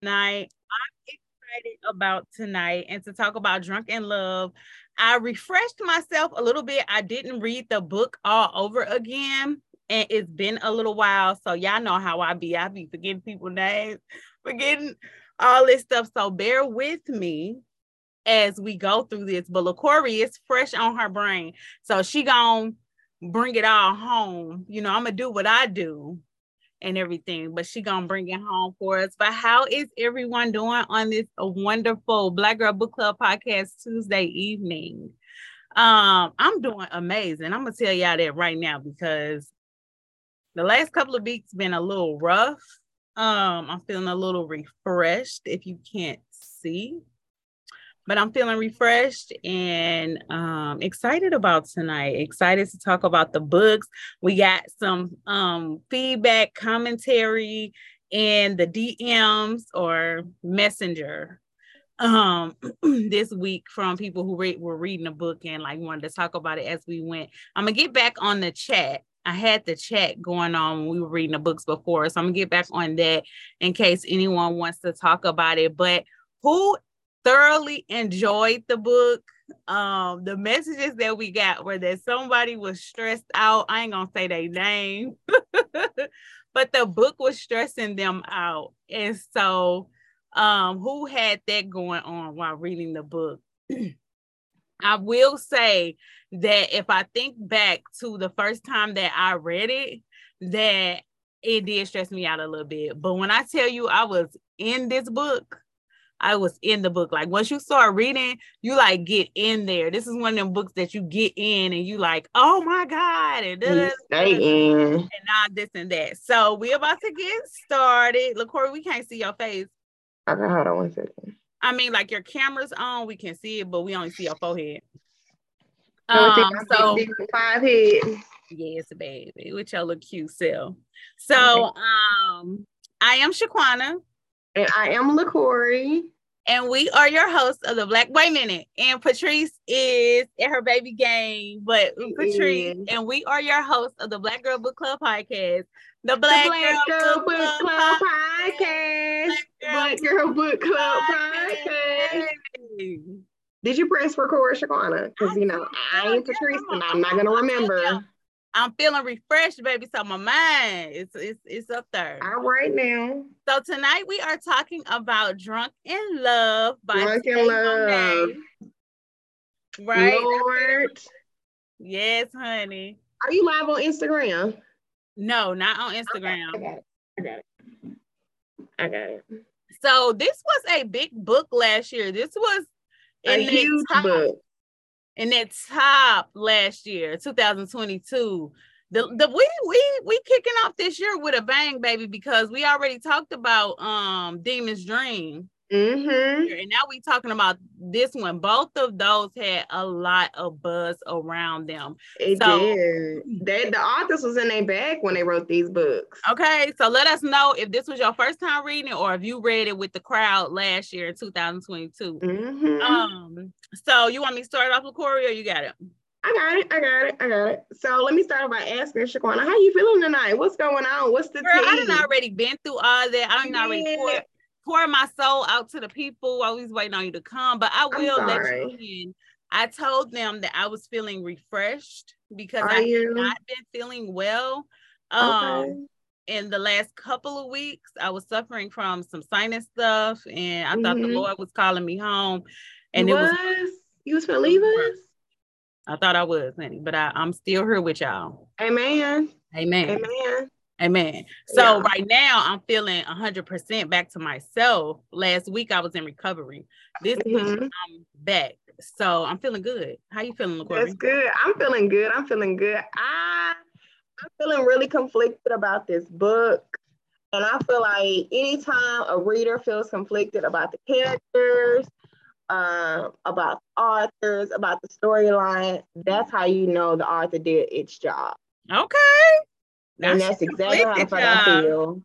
tonight. I'm excited about tonight and to talk about Drunk in Love. I refreshed myself a little bit. I didn't read the book all over again, and it's been a little while. So y'all know how I be. I be forgetting people names, forgetting all this stuff. So bear with me as we go through this. But LaCorey is fresh on her brain. So she gonna bring it all home. You know, I'm gonna do what I do and everything, but she gonna bring it home for us. But how is everyone doing on this wonderful Black Girl Book Club podcast Tuesday evening? Um, I'm doing amazing. I'm gonna tell y'all that right now because the last couple of weeks been a little rough. Um, I'm feeling a little refreshed if you can't see but I'm feeling refreshed and um, excited about tonight. Excited to talk about the books. We got some um, feedback, commentary, and the DMs or messenger um this week from people who re- were reading the book and like wanted to talk about it as we went. I'm gonna get back on the chat. I had the chat going on when we were reading the books before, so I'm gonna get back on that in case anyone wants to talk about it. But who thoroughly enjoyed the book. Um, the messages that we got were that somebody was stressed out. I ain't gonna say their name, but the book was stressing them out. And so, um, who had that going on while reading the book? I will say that if I think back to the first time that I read it, that it did stress me out a little bit. But when I tell you I was in this book, I was in the book. Like once you start reading, you like get in there. This is one of them books that you get in and you like, oh my God. And, stay in. and not this and that. So we're about to get started. Look, Corey, we can't see your face. Okay, hold on one second. I mean, like your camera's on, we can see it, but we only see your forehead. Um, so five head. Yes, baby, with your little cute self. So um I am Shaquana. And I am LaCorey. And we are your hosts of the Black Boy Minute. And Patrice is at her baby game, but Patrice, and we are your hosts of the Black Girl Book Club podcast. The Black, the Black Girl, Girl, Book, Book Club, Club podcast. Black Girl Book Club podcast. Did you press record, Shaquana? Because you know I ain't Patrice, and I'm not gonna remember. I'm feeling refreshed, baby. So my mind is it's it's up there. All right now. So tonight we are talking about Drunk in Love by Drunk in Love. Right. Lord. Yes, honey. Are you live on Instagram? No, not on Instagram. Okay, I got it. I got it. I got it. So this was a big book last year. This was a huge top, book in that top last year, 2022. The, the we we we kicking off this year with a bang, baby, because we already talked about um Demon's Dream. Mm-hmm. And now we talking about this one. Both of those had a lot of buzz around them. It so, did. They, the authors was in their bag when they wrote these books. Okay, so let us know if this was your first time reading it or if you read it with the crowd last year in 2022. Mm-hmm. Um, so you want me to start off with Corey or you got it? I got it. I got it. I got it. So let me start by asking Shaquana, how you feeling tonight? What's going on? What's the Girl, I done already been through all that. I done yeah. already poured, pour my soul out to the people. Always waiting on you to come, but I will let you in. I told them that I was feeling refreshed because Are I you? have not been feeling well. Um, okay. in the last couple of weeks, I was suffering from some sinus stuff, and I mm-hmm. thought the mm-hmm. Lord was calling me home. And you it was, was you was gonna leave us. I thought I was, honey, but I, I'm still here with y'all. Amen. Amen. Amen. Amen. So yeah. right now I'm feeling 100% back to myself. Last week I was in recovery. This mm-hmm. week I'm back. So I'm feeling good. How you feeling, LaCorey? That's good. I'm feeling good. I'm feeling good. I I'm feeling really conflicted about this book. And I feel like anytime a reader feels conflicted about the characters, um, about authors, about the storyline, that's how you know the author did its job. Okay. And that's exactly how I feel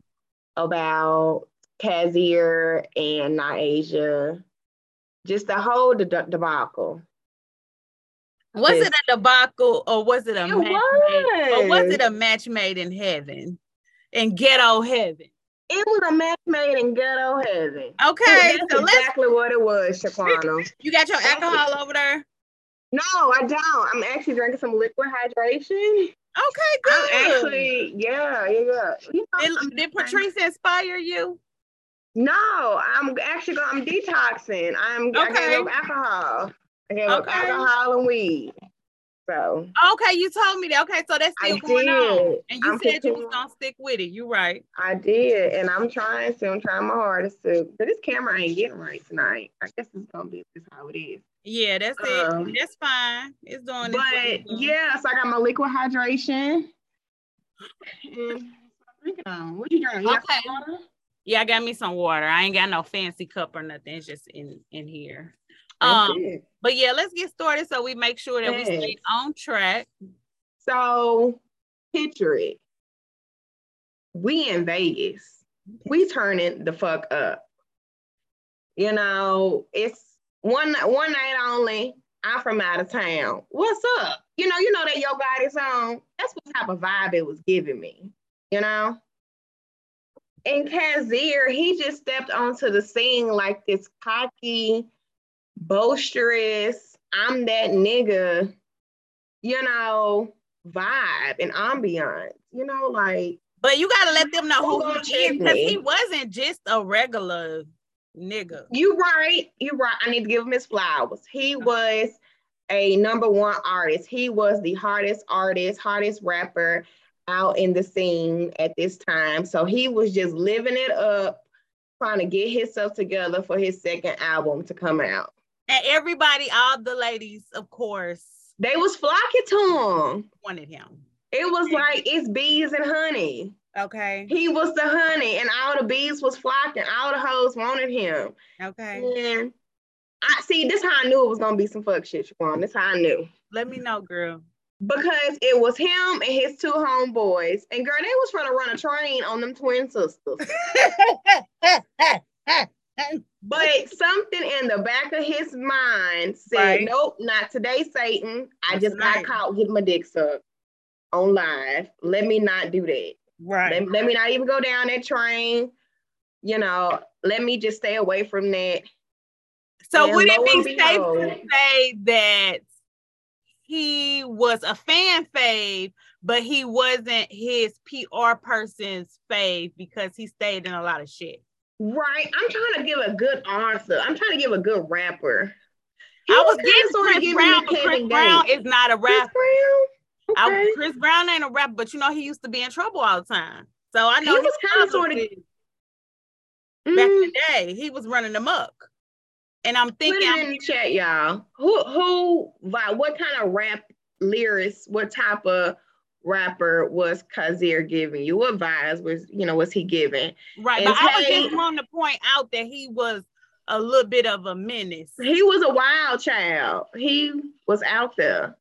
about Kazier and Ny'asia. Just the whole de- debacle. Was it a debacle or was it a it match was. Made, or was it a match made in heaven? In ghetto heaven? It was a match made in ghetto heaven. Okay, That's so exactly what it was, Shaquana. You got your alcohol over there. No, I don't. I'm actually drinking some liquid hydration. Okay, good. I'm actually, yeah, yeah, yeah. You know, Did, did Patrice inspire you? No, I'm actually going. I'm detoxing. I'm. I Okay. gave up alcohol. I gave up Okay. alcohol and weed. So Okay, you told me that. Okay, so that's I still going on. did. And you I'm said you was gonna stick with it. You right. I did, and I'm trying to. I'm trying my hardest to. But this camera ain't getting right tonight. I guess it's gonna be just how it is. Yeah, that's Um, it. That's fine. It's doing But it's doing. yeah, so I got my liquid hydration. What you drinking? Okay. Yeah, I got me some water. I ain't got no fancy cup or nothing. It's just in in here. Um, but yeah, let's get started so we make sure that we stay on track. So picture it. We in Vegas. We turning the fuck up. You know, it's one one night only. I'm from out of town. What's up? You know, you know that Yo Gotti song. That's what type of vibe it was giving me. You know. And Kazier, he just stepped onto the scene like this cocky, boisterous, I'm that nigga, you know, vibe and ambiance. You know, like But you gotta let them know Who he is because he wasn't just a regular nigga. you right, you right. I need to give him his flowers. He was a number one artist. He was the hardest artist, hardest rapper out in the scene at this time. So he was just living it up, trying to get himself together for his second album to come out. And everybody, all the ladies, of course, They was flocking to him. wanted him. It was like it's bees and honey. Okay. He was the honey, and all the bees was flocking. All the hoes wanted him. Okay. And I see this how I knew it was gonna be some fuck shit, Shaquan. This how I knew. Let me know, girl. Because it was him and his two homeboys. And girl, they was trying to run a train on them twin sisters. But something in the back of his mind said, Right. Nope, not today, Satan. I That's just got right. caught getting my dick sucked on live. Let me not do that. Right. Let, let me not even go down that train. You know, let me just stay away from that. So And would it be safe to say that he was a fan fave, but he wasn't his PR person's fave because he stayed in a lot of shit? Right. I'm trying to give a good answer. I'm trying to give a good rapper. He I was kinda getting Chris Brown, but Chris Brown Gates. is not a rapper. I, Chris Brown ain't a rapper, but you know he used to be in trouble all the time. So I know He was kinda sorta- policies back in Mm, the day, he was running amok. And I'm Put thinking, it in the chat, y'all. Who who vi- what kind of rap lyrics, what type of rapper was Kazier giving you? What vibes was, you know, was he giving? right, and but I was just wanting to point out that he was a little bit of a menace. He was a wild child. He was out there.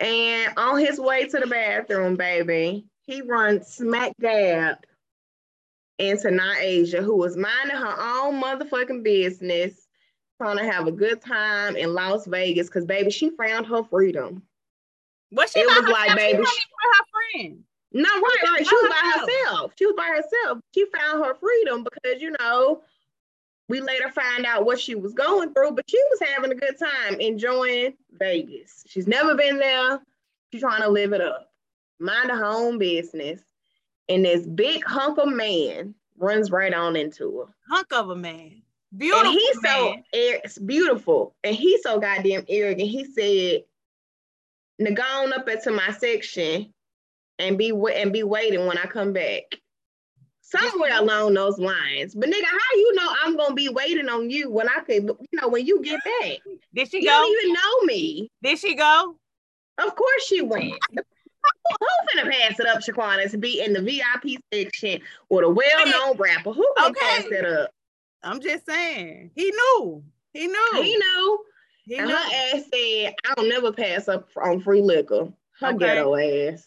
And on his way to the bathroom, baby, he runs smack dab into Ny'asia, who was minding her own motherfucking business, trying to have a good time in Las Vegas, because baby, she found her freedom. What she It was like, baby, she- even with her friend. No, right, was right. She was by herself. She was by herself. She found her freedom because, you know, we later find out what she was going through, but she was having a good time enjoying Vegas. She's never been there. She's trying to live it up, mind her own business. And this big hunk of man runs right on into her. Hunk of a man. Beautiful and he's so man. air- it's beautiful. And he's so goddamn arrogant. He said, "Now go on up into my section and be and be waiting when I come back." Somewhere along those lines. But nigga, how you know I'm gonna be waiting on you when I could, you know, when you get back? Did she You go? don't even know me. Did she go? Of course she went. Who finna pass it up, Shaquana, to be in the VIP section with a well-known rapper? Who gonna Okay. pass it up? I'm just saying. He knew. He knew. He knew. He And knew. her ass said, I don't never pass up on free liquor. Her Okay. ghetto ass.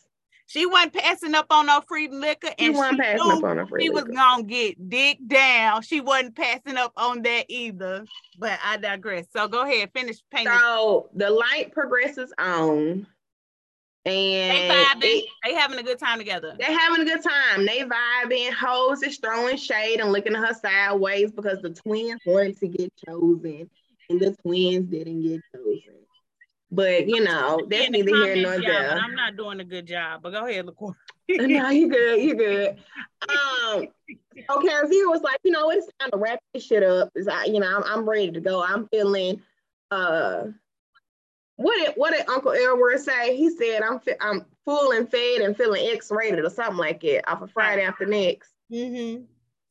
She wasn't passing up on no free liquor, She and wasn't she passing up on her free she was liquor. gonna get dick down. She wasn't passing up on that either. But I digress. So go ahead, finish painting. So the light progresses on. And They vibing. it- they having a good time together. they having a good time. They vibing. Hoes is throwing shade and looking at her sideways because the twins wanted to get chosen and the twins didn't get chosen. But you know, that's neither here nor there. I'm not doing a good job. But go ahead, LaCour. no, you good, you good. Um, okay, Zero was like, you know, it's time to wrap this shit up. It's like, you know, I'm, I'm ready to go. I'm feeling uh what did what did Uncle Elwood say? He said I'm I'm full and fed and feeling X-rated or something like it off of Friday after next. Mm-hmm.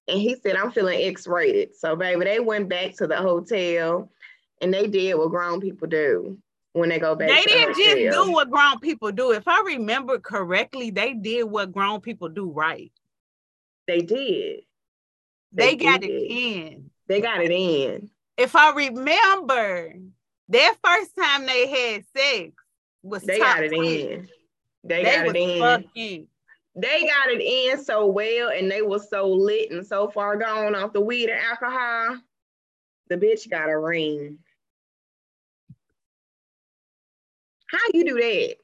And he said, I'm feeling X-rated. So baby, they went back to the hotel and they did what grown people do when they go back. They didn't just do what grown people do. If I remember correctly, they did what grown people do right. They did. They, They got did. it in. They got it in. If I remember, their first time they had sex was They top got it 10. in. They, They got it in. fucking. They got it in so well, and they were so lit and so far gone off the weed and alcohol. The bitch got a ring. How you do that?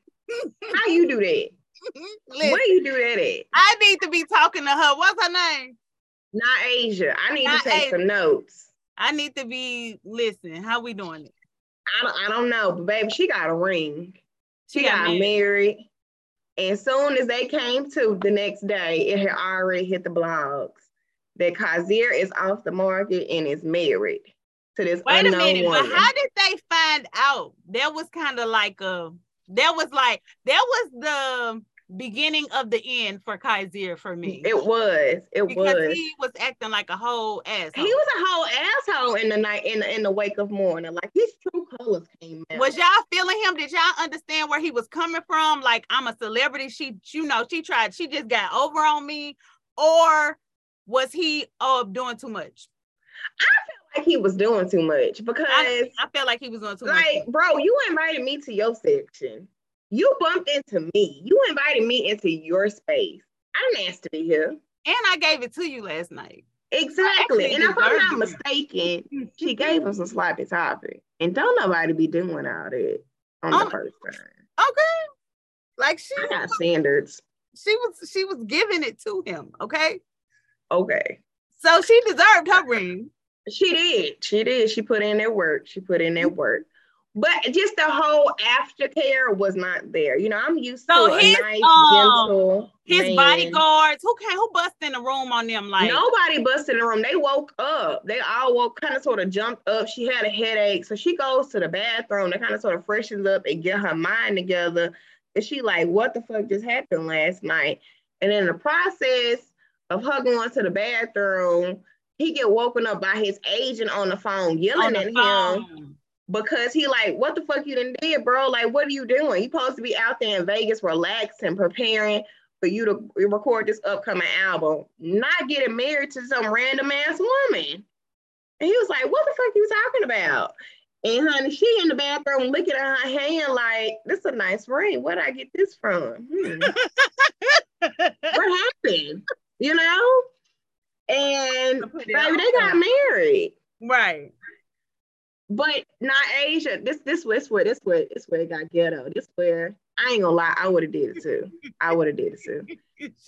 How you do that? Listen, Where you do that at? I need to be talking to her. What's her name? Not Asia. I need Not to take Asia. some notes. I need to be listening. How we doing it? I don't, I don't know, but baby, she got a ring. She, She got, got married. And soon as they came to the next day, it had already hit the blogs that Kazier is off the market and is married to this Wait a minute, woman. but how did they find out? That was kind of like a that was like that was the beginning of the end for Kaiser for me. it was. It because was. he was acting like a whole asshole. He was a whole asshole in the night in the, in the wake of morning. Like his true colors came out. was y'all feeling him? Did y'all understand where he was coming from? Like I'm a celebrity. She, you know, she tried. She just got over on me, or was he oh doing too much? Like he was doing too much because I, I felt like he was doing too much. like, bro, you invited me to your section. You bumped into me. You invited me into your space. I didn't ask to be here. And I gave it to you last night. Exactly. actually And if I'm not mistaken, she gave us a sloppy topic. And don't nobody be doing all that on the Um, first time. Okay. Like she I got standards. she was she was giving it to him. Okay. Okay. So she deserved her ring. She did. She did. She put in that work. She put in that work. But just the whole aftercare was not there. You know, I'm used So to a his, nice, um, gentle His man. bodyguards, who came who bust in the room on them like Nobody busted in the room. They woke up. They all woke, kind of sort of jumped up. She had a headache. So she goes to the bathroom to kind of sort of freshens up and get her mind together. And she like, what the fuck just happened last night? And in the process of her going to the bathroom, he get woken up by his agent on the phone yelling the at him because he like, what the fuck you done did, bro? Like, what are you doing? You supposed to be out there in Vegas relaxing, preparing for you to record this upcoming album, not getting married to some random ass woman. And he was like, what the fuck you talking about? And honey, she in the bathroom looking at her hand like, this is a nice ring. Where'd I get this from? Hmm. what happened? You know? And baby, they got married. right. But not Asia. This this this where this where this where it got ghetto. This where I ain't gonna lie, I would have did it too. I would have did it too.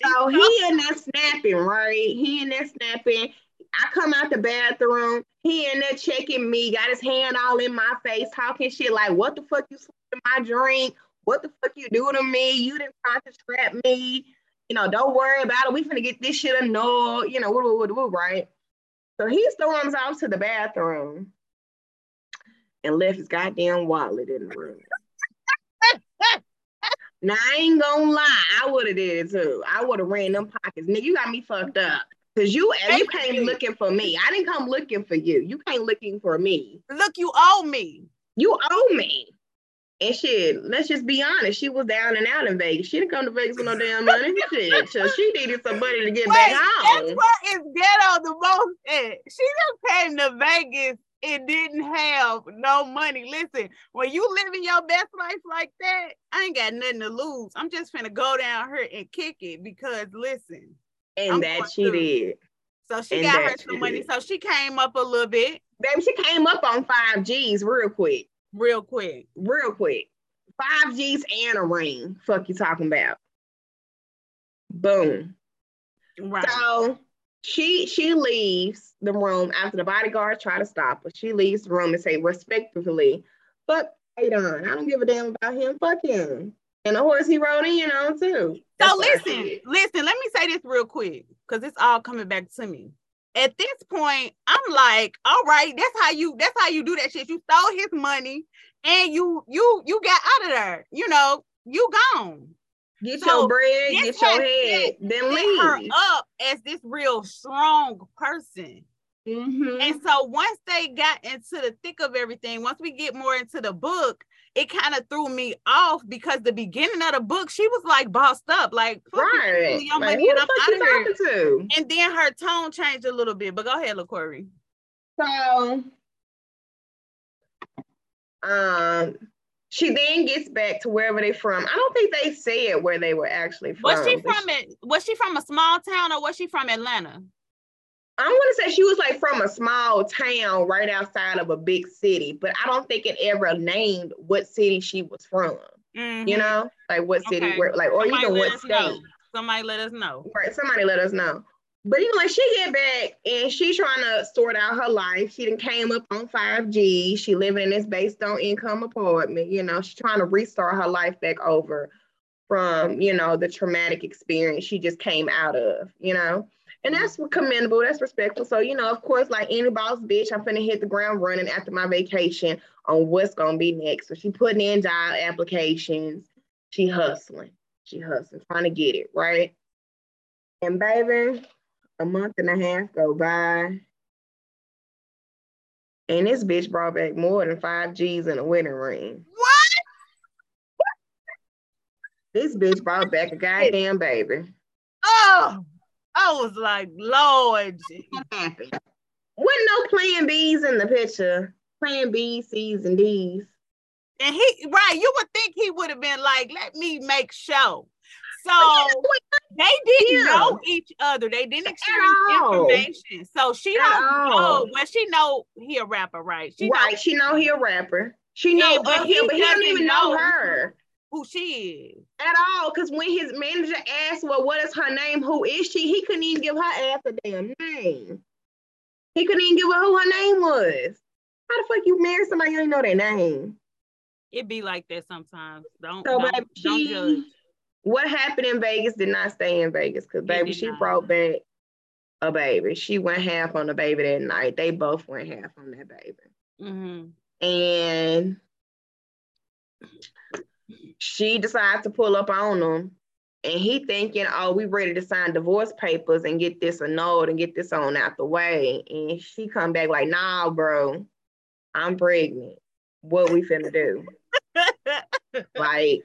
So he in there snapping, right? He in there snapping. I come out the bathroom. He in there checking me, got his hand all in my face, talking shit like, "What the fuck you in my drink? What the fuck you do to me? You didn't try to trap me. You know, don't worry about it. We finna get this shit annulled. You know, woo, woo, woo, right?" So he storms off to the bathroom and left his goddamn wallet in the room. now I ain't gonna lie, I would have did it too. I would have ran them pockets. Nigga, you got me fucked up. Cause you you came looking for me. I didn't come looking for you. You came looking for me. Look, you owe me. You owe me. And shit, let's just be honest. She was down and out in Vegas. She didn't come to Vegas with no damn money. Shit. So she needed some money to get Wait, back home. that's where is ghetto the most at. She just came to Vegas and didn't have no money. Listen, when you living your best life like that, I ain't got nothing to lose. I'm just finna go down here and kick it because listen. And I'm that she through. did. So she And got her some money. did. So she came up a little bit Baby, she came up on five G's real quick. Real quick. Real quick. five G's and a ring. Fuck you talking about? Boom. Right. So she she leaves the room after the bodyguard try to stop her. She leaves the room and say respectfully, "Fuck Adon. I don't give a damn about him. Fuck him." And the horse he rode in on too. So listen, listen, let me say this real quick because it's all coming back to me. At this point, I'm like, all right, that's how you that's how you do that shit. You stole his money and you you you got out of there. You know, you gone. Get So, your bread, get your head, then Set her up as this real strong person. Mhm. And so once they got into the thick of everything, once we get more into the book, it kind of threw me off because the beginning of the book, she was like bossed up, like you, Right. young Like, lady, who and I'm out of here. talking to? And then her tone changed a little bit. But go ahead, LaCorey. So, um, she then gets back to wherever they from. I don't think they said where they were actually from. Was she from it? Was she from a small town or was she from Atlanta? I want to say she was like from a small town right outside of a big city, but I don't think it ever named what city she was from. You Mhm. know, like what city, Okay. where, like, or Somebody even what state. know. Somebody let us know. Right, somebody let us know. But even like she get back and she trying to sort out her life. She done came up on 5G. She living in this based on income apartment. You know, she's trying to restart her life back over from, you know, the traumatic experience she just came out of, you know. And that's commendable, that's respectful. So, you know, of course, like any boss bitch, I'm finna hit the ground running after my vacation on what's gonna be next. So she putting in job applications, she hustling, she hustling, trying to get it, right? And baby, a month and a half go by. And this bitch brought back more than five G's in a wedding ring. What? This bitch brought back a goddamn baby. Oh, I was like, Lord. What happened? Wasn't no plan B's in the picture. Plan B, C's, and D's. And he, right, you would think he would have been like, let me make show. So they didn't know each other. They didn't exchange information. So she At don't know. all. Well, she know he a rapper, right? She right, know she know he a rapper. She know oh, Yeah, but he him, but he don't doesn't even know, know. her who she is. at all. Because when his manager asked, "Well, what is her name? Who is she?" He couldn't even give her ass a damn name. He couldn't even give her who her name was. How the fuck you marry somebody you don't know their name? It be like that sometimes. Don't So, don't, baby, don't she, judge. what happened in Vegas did not stay in Vegas because, baby, she not. brought back a baby. She went half on the baby that night. They both went half on that baby. hmm And she decides to pull up on him. And he thinking, oh, we ready to sign divorce papers and get this annulled and get this on out the way. And she come back like, nah, bro, I'm pregnant. What we finna do? Like,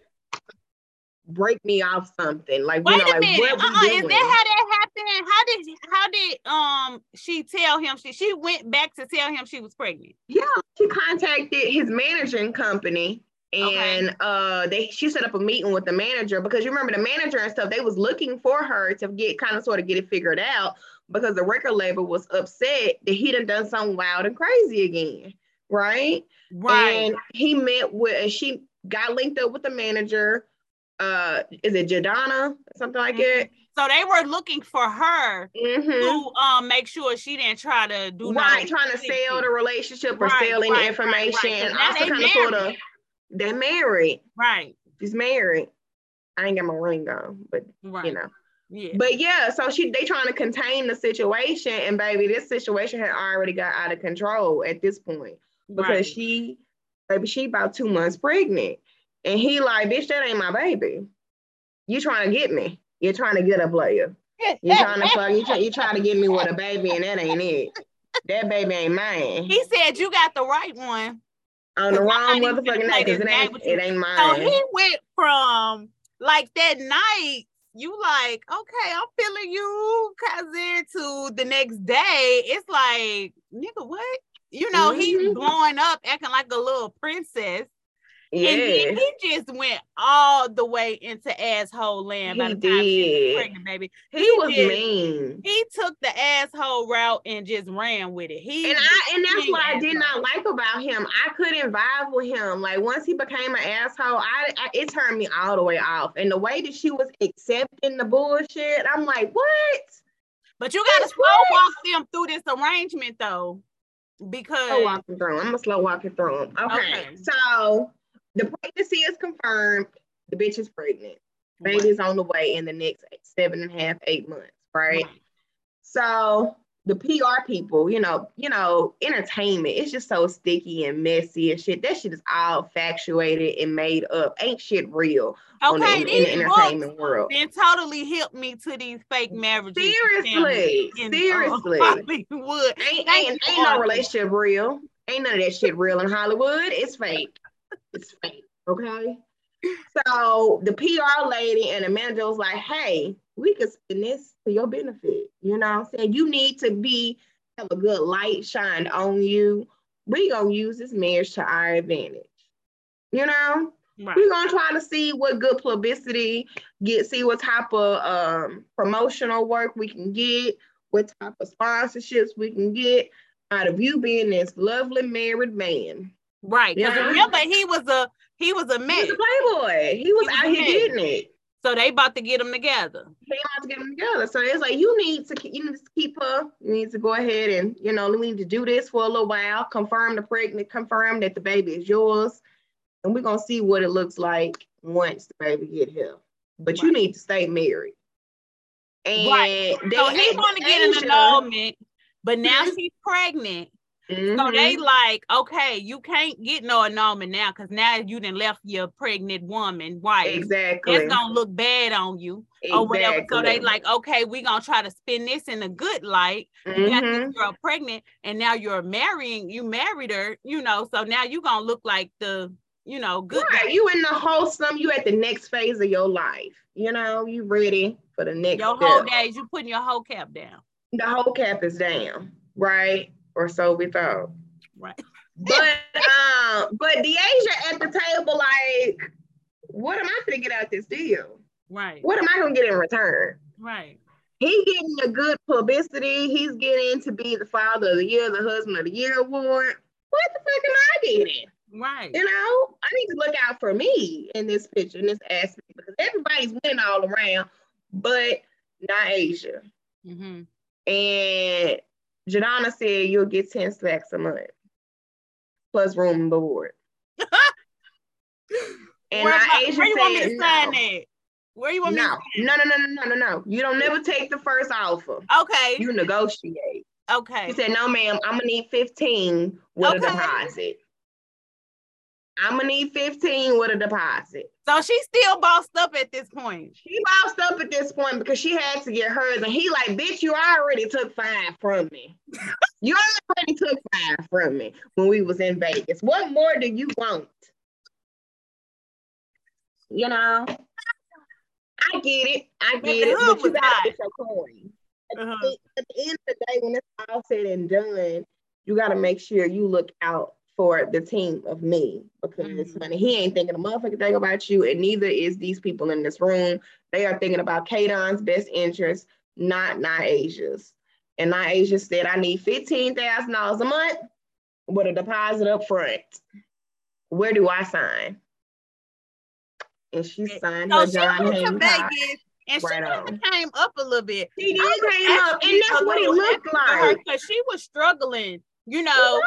break me off something. Like, Wait you know, a like minute. what Uh-uh, is that how that happened? How did how did um she tell him she she went back to tell him she was pregnant? Yeah, she contacted his managing company Okay. and uh they she set up a meeting with the manager because you remember the manager and stuff, they was looking for her to get kind of sort of get it figured out because the record label was upset that he done done something wild and crazy again. Right. Right. And he met with and she got linked up with the manager. Uh is it Jadana? Something like Mhm. it. so they were looking for her Mhm. to um make sure she didn't try to do right, trying to sell the relationship or Right, sell any right, right, information. right. now also kind of sort of. They're married. Right. She's married. I ain't got my ring on, but Right. you know. Yeah. But yeah, so she they trying to contain the situation, and baby, this situation had already got out of control at this point because right. she, baby, she about two months pregnant, and he like, bitch, that ain't my baby. You trying to get me? You're trying to get a player. You trying to fuck? You, try, you trying to get me with a baby, and that ain't it. That baby ain't mine. he said you got the right one. On the wrong motherfucking night, because it ain't it ain't So mine. he went from like that night, you like, okay, I'm feeling you, cousin, to the next day. It's like, nigga, what? You know, he's Mhm. blowing up, acting like a little princess. Yeah. And then he just went all the way into asshole land by he the time did. she was pregnant, baby. He, he was just, mean. He took the asshole route and just ran with it. He and I and that's what asshole. I did not like about him. I couldn't vibe with him. Like once he became an asshole, I, I it turned me all the way off. And the way that she was accepting the bullshit, I'm like, what? But you gotta slow walk them through this arrangement though. Because slow walking through. I'm gonna slow walking through them. Okay. okay. So the pregnancy is confirmed. The bitch is pregnant. Baby's on the way in the next seven and a half, eight months, right? right? So the PR people, you know, you know, entertainment, it's just so sticky and messy and shit. That shit is all factuated and made up. Ain't shit real okay, the, in, in the entertainment world. Then totally helped me to these fake marriages. Seriously, in, uh, seriously. Uh, Hollywood. Ain't, ain't, ain't no relationship real. Ain't none of that shit real in Hollywood. It's fake. It's fake. Okay. So the PR lady and the manager was like, hey, we could spend this to your benefit. You know I'm saying? You need to be have a good light shined on you. We gonna use this marriage to our advantage. You know? Right. We're gonna try to see what good publicity, get see what type of um, promotional work we can get, what type of sponsorships we can get out of you being this lovely married man. Right. Because yeah. remember, he was a he was a man. He was a playboy. He was, he was out here getting it. So they about to get them together. They about to get them together. So it's like you need to you need to keep her. You need to go ahead and you know we need to do this for a little while. Confirm the pregnant. Confirm that the baby is yours, and we're gonna see what it looks like once the baby get here. But right. you need to stay married. And right. so he's going to get an annulment, but now she's pregnant. Mm-hmm. So they mm-hmm. like, okay, you can't get no annulment now because now you didn't left your pregnant woman wife. Exactly. It's gonna look bad on you exactly. or whatever. So they like, okay, we're gonna try to spin this in a good light. Mm-hmm. You got this mm-hmm. girl pregnant, and now you're marrying, you married her, you know. So now you're gonna look like the, you know, good. Right. You in the wholesome, you at the next phase of your life. You know, you ready for the next. Your whole days, you putting your whole cap down. The whole cap is down, right? Or so we thought. Right. But um, but Deasia at the table, like, what am I gonna get out this deal? Right. What am I gonna get in return? Right. He's getting a good publicity. He's getting to be the father of the year, the husband of the year award. What the fuck am I getting? Right. You know, I need to look out for me in this picture, in this aspect, because everybody's winning all around, but not Asia. Mm-hmm. And Jadonna said you'll get 10 slacks a month plus room and board. and where, I, Asia where you want me to sign no. that? Where you want no. me No, no, no, no, no, no, no. You don't never take the first offer. Okay. You negotiate. Okay. He said, no, ma'am, I'm gonna need 15 with okay. a deposit. I'm gonna need 15 with a deposit. So she's still bossed up at this point. She bossed up at this point because she had to get hers. And he like, bitch, you already took five from me. you already took five from me when we was in Vegas. What more do you want? You know? I get it. I get it. But you gotta get your coin. Uh-huh. At the end of the day, when it's all said and done, you gotta make sure you look out for the team of me because mm-hmm. honey, he ain't thinking a motherfucking thing about you, and neither is these people in this room. They are thinking about Kadon's best interest, not Asia's. And Asia said, I need $15,000 a month with a deposit up front. Where do I sign? And she signed so her John Hancock. And right she came up a little bit. She did came up, and that's what it looked like. Because she was struggling you know,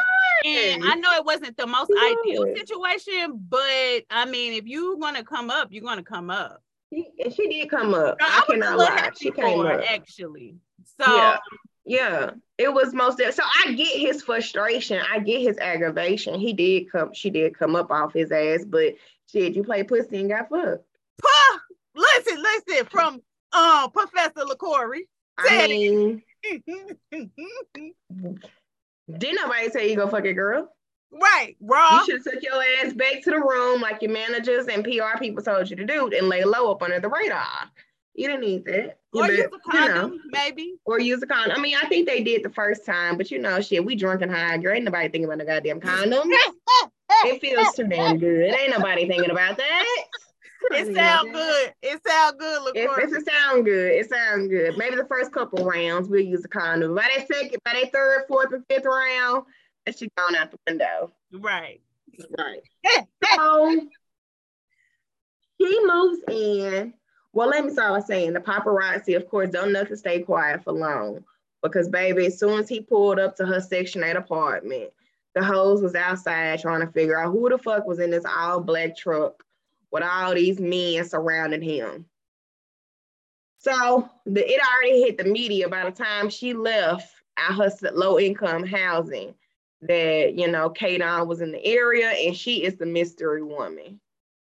and I know it wasn't the most ideal situation, but I mean, if you're gonna come up, you're gonna come up. She, she did come up. I, I cannot lie. She came up actually. So yeah. yeah, it was most. So I get his frustration. I get his aggravation. He did come. She did come up off his ass, but shit, you play pussy and got fucked. Puh! Listen, listen from um Professor LaCorey. I mean. Didn't nobody tell you go fuck a girl? Right, raw. You should have took your ass back to the room like your managers and PR people told you to do and lay low up under the radar. You didn't need that. Or use a condom, you know, maybe. Or use a condom. I mean, I think they did the first time, but you know, shit, we drunk and high, girl. Ain't nobody thinking about the goddamn condom. it feels too damn good. Ain't nobody thinking about that. It sounds good. It sounds good. It, it, it sound good. It sounds good. Maybe the first couple rounds we'll use a condom. By that second, by that third, fourth, and fifth round, that shit gone out the window. Right. Right. so he moves in. Well, let me start by saying the paparazzi, of course, don't know to stay quiet for long. Because baby, as soon as he pulled up to her section 8 apartment, the hoes was outside trying to figure out who the fuck was in this all black truck with all these men surrounding him. So the, it already hit the media by the time she left at her low income housing that, you know, Kadon was in the area and she is the mystery woman.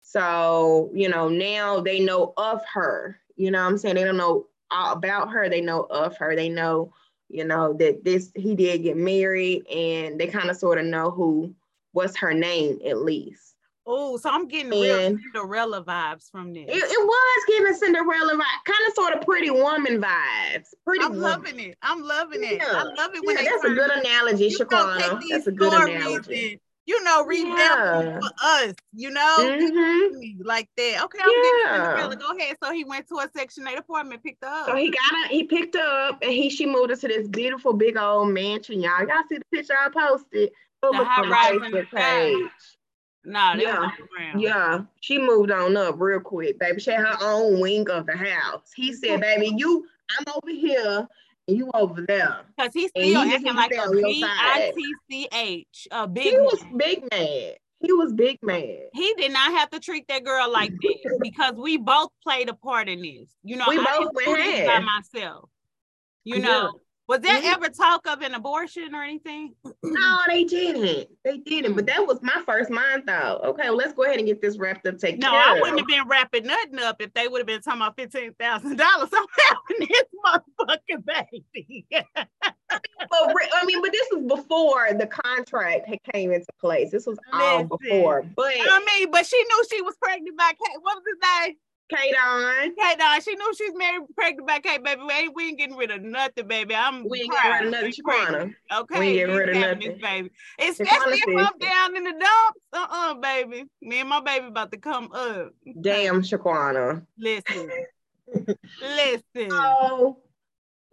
So, you know, now they know of her. You know what I'm saying? They don't know about her, they know of her. They know you know, that this he did get married and they kind of sort of know who what's her name at least. Oh, so I'm getting and real Cinderella vibes from this. It, it was giving Cinderella vibes, kind of sort of pretty woman vibes. Pretty I'm woman. loving it. I'm loving it. Yeah. I love it when yeah, that's a good analogy, Shaquana. That's a good analogy you know, revamp yeah. for us, you know, mm-hmm. like that. Okay, I'm yeah. getting Go ahead. So he went to a Section 8 apartment, picked her up. So he got her, he picked her up and he she moved into this beautiful big old mansion. Y'all, y'all see the picture I posted? Go the the Facebook page. No, yeah, yeah. She moved on up real quick, baby. She had her own wing of the house. He said, "Baby, you, I'm over here, you over there. Because he's still he acting like a B-I-T-C-H. A big he was big mad. He was big mad. He did not have to treat that girl like this because we both played a part in this. You know, we I both went by myself. You know, was there mm-hmm. ever talk of an abortion or anything? No, they didn't. They didn't. But that was my first mind thought. Okay, let's go ahead and get this wrapped up. Take no, I wouldn't have been wrapping nothing up if they would have been talking about fifteen thousand dollars. I'm having this motherfucking baby. but I mean, but this was before the contract had came into place. This was all Listen, before. But I mean, but she knew she was pregnant by Kate. What was his name? Kate on. Kate on. She knew she's married, pregnant by Kate, baby. We ain't, we ain't getting rid of nothing, baby. I'm we ain't getting rid of nothing, Okay. We ain't getting rid of nothing. Baby. Especially if I'm down in the dumps. Uh-uh, baby. Me and my baby about to come up. Damn, Shaquana. Listen. Listen. Oh,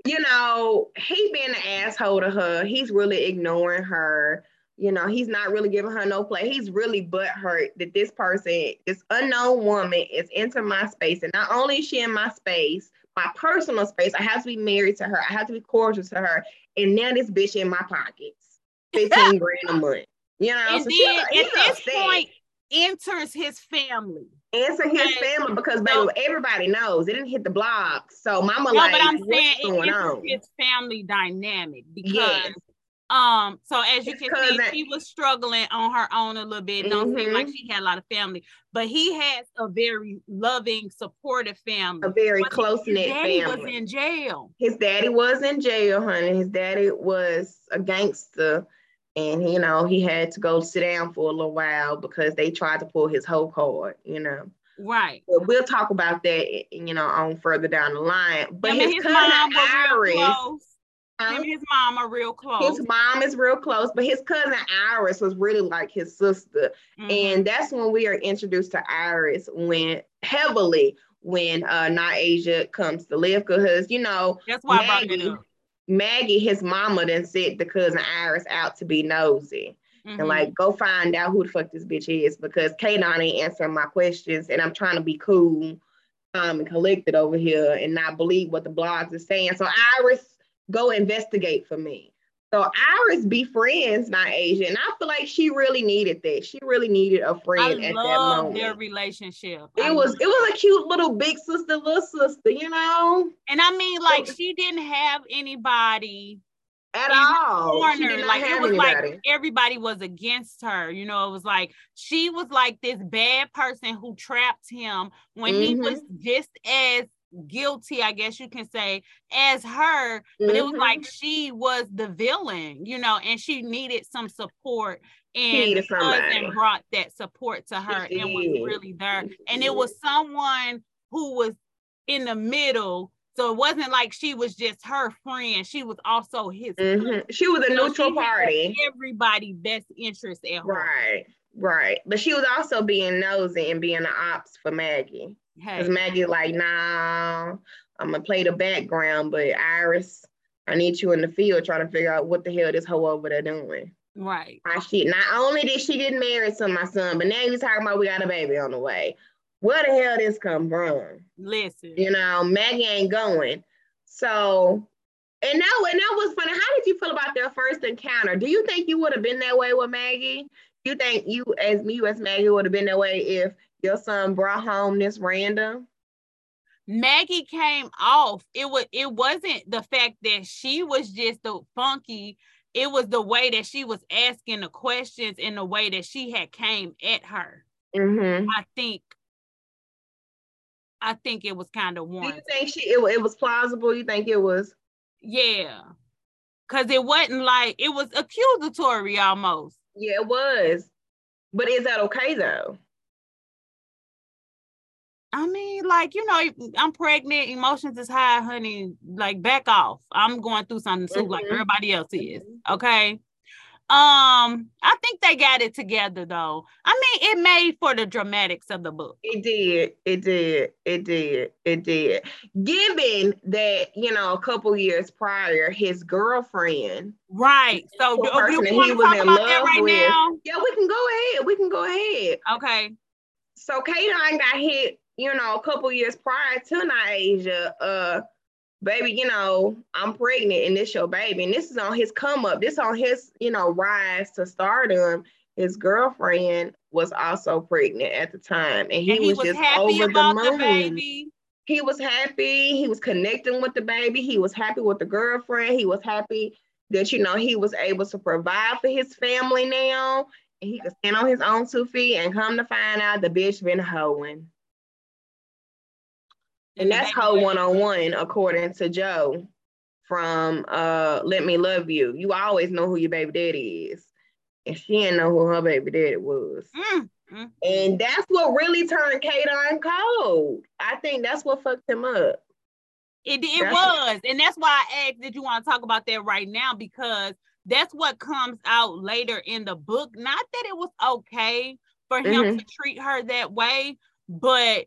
you know, he being an asshole to her. He's really ignoring her you know, he's not really giving her no play. He's really butthurt that this person, this unknown woman, is into my space. And not only is she in my space, my personal space, I have to be married to her. I have to be cordial to her. And now this bitch in my pockets, 15 grand a month. You know, and so then at this upset. point, enters his family. Enter his okay. family because baby, everybody knows it didn't hit the blog. So mama no, like, but I'm saying it enters his family dynamic because yes. Um, so as you can see, she was struggling on her own a little bit. Don't mm-hmm. seem like she had a lot of family, but he has a very loving, supportive family. A very close knit family. He was in jail. His daddy was in jail, honey. His daddy was a gangster, and you know he had to go sit down for a little while because they tried to pull his whole card. You know. Right. But we'll talk about that, you know, on further down the line. But his, his cousin Iris him and his mom are real close. His mom is real close, but his cousin Iris was really like his sister. Mm-hmm. And that's when we are introduced to Iris when heavily when uh Ny'asia comes to live because you know that's why Maggie, Maggie, his mama, then sent the cousin Iris out to be nosy. Mm-hmm. And like, go find out who the fuck this bitch is because Kadon ain't answering my questions, and I'm trying to be cool, um, and collected over here and not believe what the blogs are saying. So Iris go investigate for me. So Iris befriends Ny'asia, and I feel like she really needed that. She really needed a friend I at that moment. Their relationship. It I was it was a cute little big sister, little sister, you know. And I mean, like she didn't have anybody at all. Corner. Like it was anybody. like everybody was against her. You know, it was like she was like this bad person who trapped him when mm-hmm. he was mm-hmm. just as guilty, I guess you can say, as her, but mm-hmm. it was like mm-hmm. she was the villain, you know, and she needed some support. And cousin brought that support to her she and was really there. And it was someone who was in the middle. So it wasn't like she was just her friend. She was also his. Mm-hmm. She was a so neutral party. Everybody best interest at heart. Right. Right. But she was also being nosy and being an ops for Maggie. Hey. Maggie like, nah, I'm gonna play the background, but Iris, I need you in the field trying to figure out what the hell this hoe over there doing. Right. My shit. Not only did she get married to my son, but now you talking about we got a baby on the way. Where the hell this come from? Listen. You know, Maggie ain't going. So and that and that was funny. How did you feel about their first encounter? Do you think you would have been that way with Maggie? You think you as me as Maggie would have been that way if your son brought home this random? Maggie came off. It was it wasn't the fact that she was just the funky. It was the way that she was asking the questions and the way that she had came at her. Mm-hmm. I think I think it was kind of one. You think she it, it was plausible? You think it was? Yeah. Cause it wasn't like it was accusatory almost. Yeah, it was. But is that okay though? I mean, like, you know, I'm pregnant, emotions is high, honey. Like, back off. I'm going through something too, mm-hmm. like everybody else is. Mm-hmm. Okay. Um, I think they got it together though. I mean, it made for the dramatics of the book. It did, it did, it did, it did. Given that, you know, a couple years prior, his girlfriend, right? So, do, you want to talk about that right with, now? Yeah, we can go ahead. We can go ahead. Okay. So, Kadon got hit, you know, a couple years prior to Ny'asia. Uh, baby, you know, I'm pregnant and this your baby. And this is on his come up. This on his, you know, rise to stardom. His girlfriend was also pregnant at the time. And he, and he was, was, just over the moon. The he was happy. He was connecting with the baby. He was happy with the girlfriend. He was happy that, you know, he was able to provide for his family now. And he could stand on his own two feet and come to find out the bitch been hoeing. And that's hoe one on one, according to Joe from uh Let Me Love You. You always know who your baby daddy is. And she didn't know who her baby daddy was. Mm-hmm. And that's what really turned Kadon cold. I think that's what fucked him up. It, it was. What, and that's why I asked, did you want to talk about that right now? Because that's what comes out later in the book. Not that it was okay for him mm-hmm. to treat her that way, but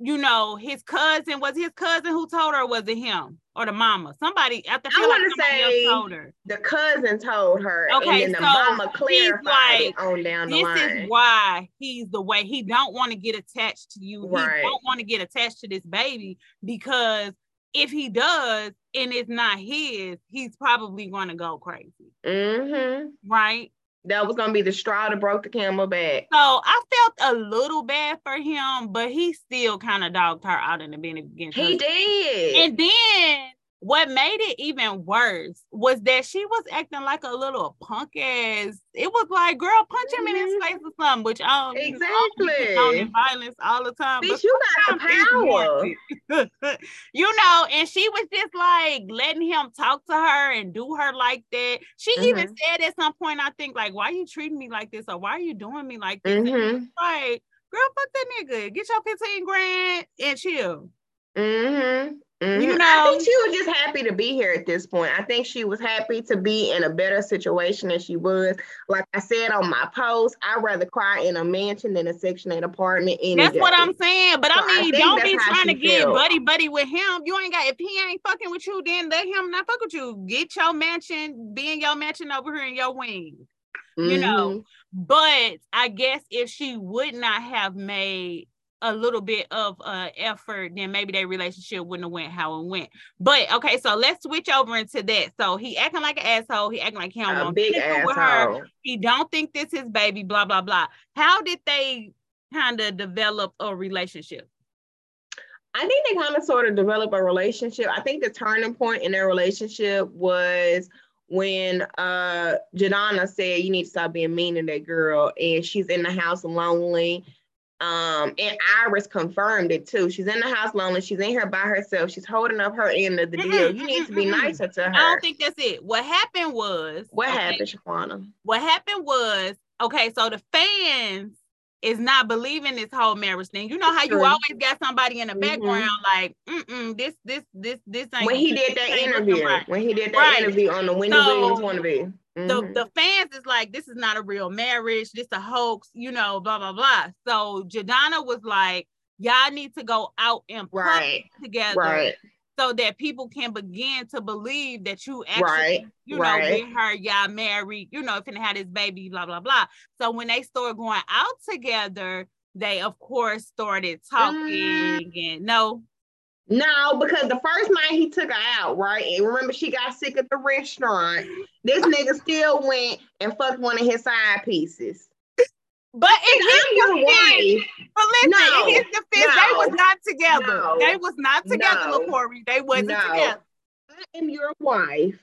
you know, his cousin was his cousin who told her, was it him or the mama? Somebody I, I want to say told her. the cousin told her. Okay, and then so the mama clarified like, on down the this line. This is why he's the way he don't want to get attached to you. Right. He don't want to get attached to this baby because if he does and it's not his, he's probably going to go crazy. Mm-hmm. Right that was gonna be the straw that broke the camel back. So I felt a little bad for him, but he still kind of dogged her out in the beginning. He did. And then what made it even worse was that she was acting like a little punk ass. It was like, girl, punch him mm-hmm. in his mm-hmm. face or something. Which um, exactly you know, violence all the time. Bitch, you got the power. you know, and she was just like letting him talk to her and do her like that. She mm-hmm. even said at some point, I think, like, why are you treating me like this, or why are you doing me like this? Mm-hmm. Like, girl, fuck that nigga. Get your 15 grand and chill. Mm-hmm. Mm-hmm. You know, I think she was just happy to be here at this point. I think she was happy to be in a better situation than she was. Like I said on my post, I'd rather cry in a mansion than a Section 8 apartment. Any That's day. what I'm saying. But so I mean, I don't be trying to get buddy buddy with him. You ain't got if he ain't fucking with you, then let him not fuck with you. Get your mansion, be in your mansion over here in your wing. Mm-hmm. You know, mm-hmm. but I guess if she would not have made a little bit of uh effort, then maybe their relationship wouldn't have went how it went. But okay, so let's switch over into that. So he acting like an asshole. He acting like he don't want big asshole. with her. He don't think this is his baby. Blah blah blah. How did they kind of develop a relationship? I think they kind of sort of develop a relationship. I think the turning point in their relationship was when uh Jadonna said you need to stop being mean to that girl and she's in the house lonely um, and Iris confirmed it too. She's in the house lonely. She's in here by herself. She's holding up her end of the deal. You need to be nicer to her. I don't think that's it. What happened was what okay, happened, Shaquana? What happened was okay. So the fans is not believing this whole marriage thing. You know how you always got somebody in the mm-hmm. background like, mm mm. this, this, this, this. Ain't when he did that interview, right. when he did that right. interview on the Wendy so, Williams wannabe. Mm-hmm. The the fans is like, this is not a real marriage, this a hoax, you know, blah blah blah. So Jadonna was like, y'all need to go out and right. together. Right. So that people can begin to believe that you actually, right. you know, right. with her, y'all married, you know, if you had this baby, blah, blah, blah. So when they started going out together, they of course started talking mm. and no. No, because the first night he took her out, right? And remember, she got sick at the restaurant. This nigga still went and fucked one of his side pieces. But in his defense, but listen, no, in his defense, no, they was not together. No, they was not together, no, LaCorey. They wasn't together. I am your wife.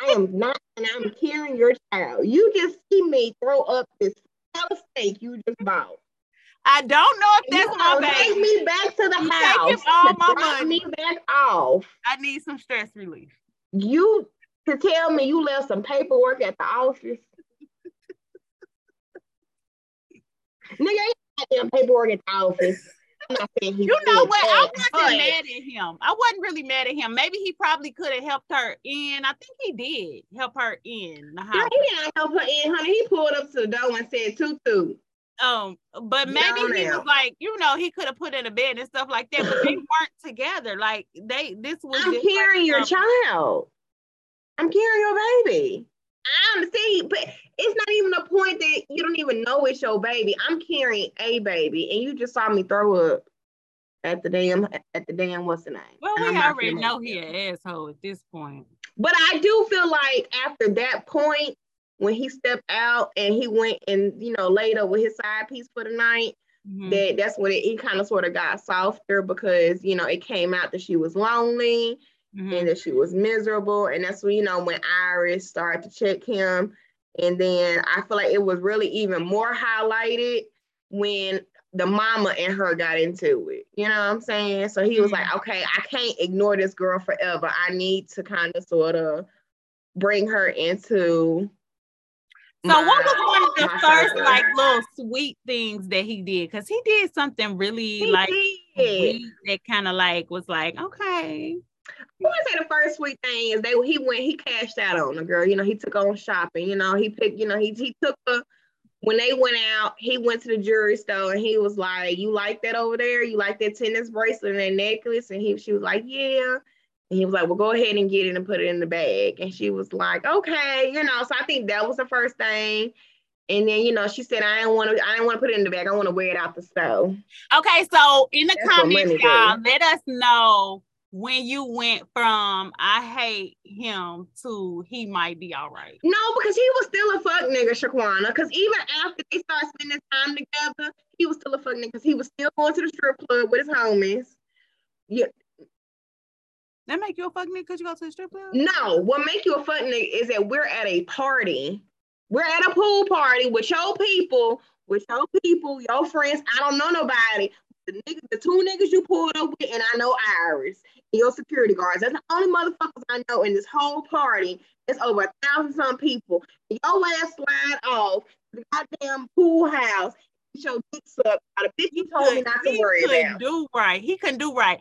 I am not, and I'm carrying your child. You just see me throw up this steak you just bought. I don't know if that's you my baby. Take me back to the you house. Take all my money. me back off. I need some stress relief. You to tell me you left some paperwork at the office. Nigga, ain't goddamn paperwork at the office. you know what? I wasn't but... mad at him. I wasn't really mad at him. Maybe he probably could have helped her in. I think he did help her in the house. No, he didn't help her in, honey. He pulled up to the door and said tutu. Um, but maybe he was like, you know, he could have put in a bed and stuff like that, but they weren't together. Like they, this was. I'm carrying your child. I'm carrying your baby. I'm see, but it's not even a point that you don't even know it's your baby. I'm carrying a baby, and you just saw me throw up at the damn at the damn what's the name? Well, we already know he an asshole at this point. But I do feel like after that point, when he stepped out and he went and you know laid up with his side piece for the night, mm-hmm. that that's when it, he kind of sort of got softer because you know it came out that she was lonely mm-hmm. and that she was miserable. And that's when, you know, when Iris started to check him. And then I feel like it was really even more highlighted when the mama and her got into it. You know what I'm saying? So he was mm-hmm. like, okay, I can't ignore this girl forever. I need to kind of sort of bring her into so my, what was one of the first like little sweet things that he did? Because he did something really he like that kind of like was like, okay. I want to say the first sweet thing is they he went he cashed out on the girl. You know, he took on shopping. You know, he picked. You know, he he took the when they went out. He went to the jewelry store and he was like, "You like that over there? You like that tennis bracelet and that necklace?" And he she was like, "Yeah." And he was like, "Well, go ahead and get it and put it in the bag." And she was like, "Okay." You know, so I think that was the first thing. And then, you know, she said, I don't want to, I don't want to put it in the bag. I want to wear it out the stove. Okay. So in the That's comments, y'all, let us know when you went from I hate him to he might be all right? No, because he was still a fuck nigga, Shaquana. Because even after they started spending time together, he was still a fuck nigga because he was still going to the strip club with his homies. Yeah. That make you a fuck nigga because you go to the strip club? No, what make you a fuck nigga is that we're at a party. We're at a pool party with your people, with your people, your friends. I don't know nobody. The niggas, the two niggas you pulled up with, and I know Iris your security guards. That's the only motherfuckers I know in this whole party. It's over a thousand some people. Your ass slide off the goddamn pool house. Your dick sucked. The bitch you told me not to worry about. He do right. He can do right.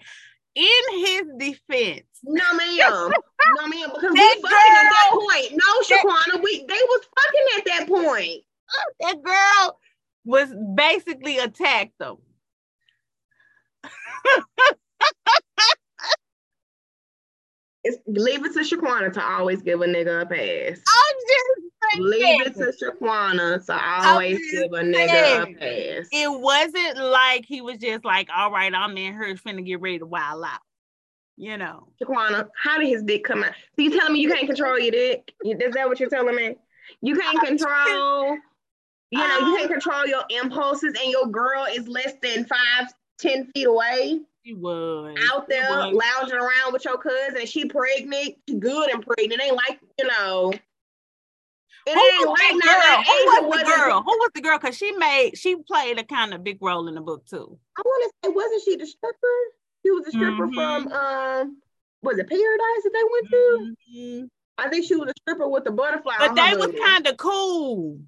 In his defense. No, ma'am. no, ma'am. Because that we fucking girl, at that point. No, Shaquana, we they was fucking at that point. Oh, that girl was basically attacked them. It's, leave it to Shaquana to always give a nigga a pass. I'm just leave it to Shaquana to always give a nigga a pass. It wasn't like he was just like, all right, I'm in here finna get ready to wild out. You know. Shaquana, how did his dick come out? So you telling me you can't control your dick? Is that what you're telling me? You can't control, you know, you can't um, control your impulses and your girl is less than five, ten feet away. She was out there was. lounging around with your cousin. She pregnant, she good and pregnant. Ain't like you know. It Who was like girl? Who was the girl? Who was the girl? Because she made she played a kind of big role in the book too. I want to say, wasn't she the stripper? She was a stripper mm-hmm. from um, was it Paradise that they went to? Mm-hmm. I think she was a stripper with the butterfly. But they was kind of cool.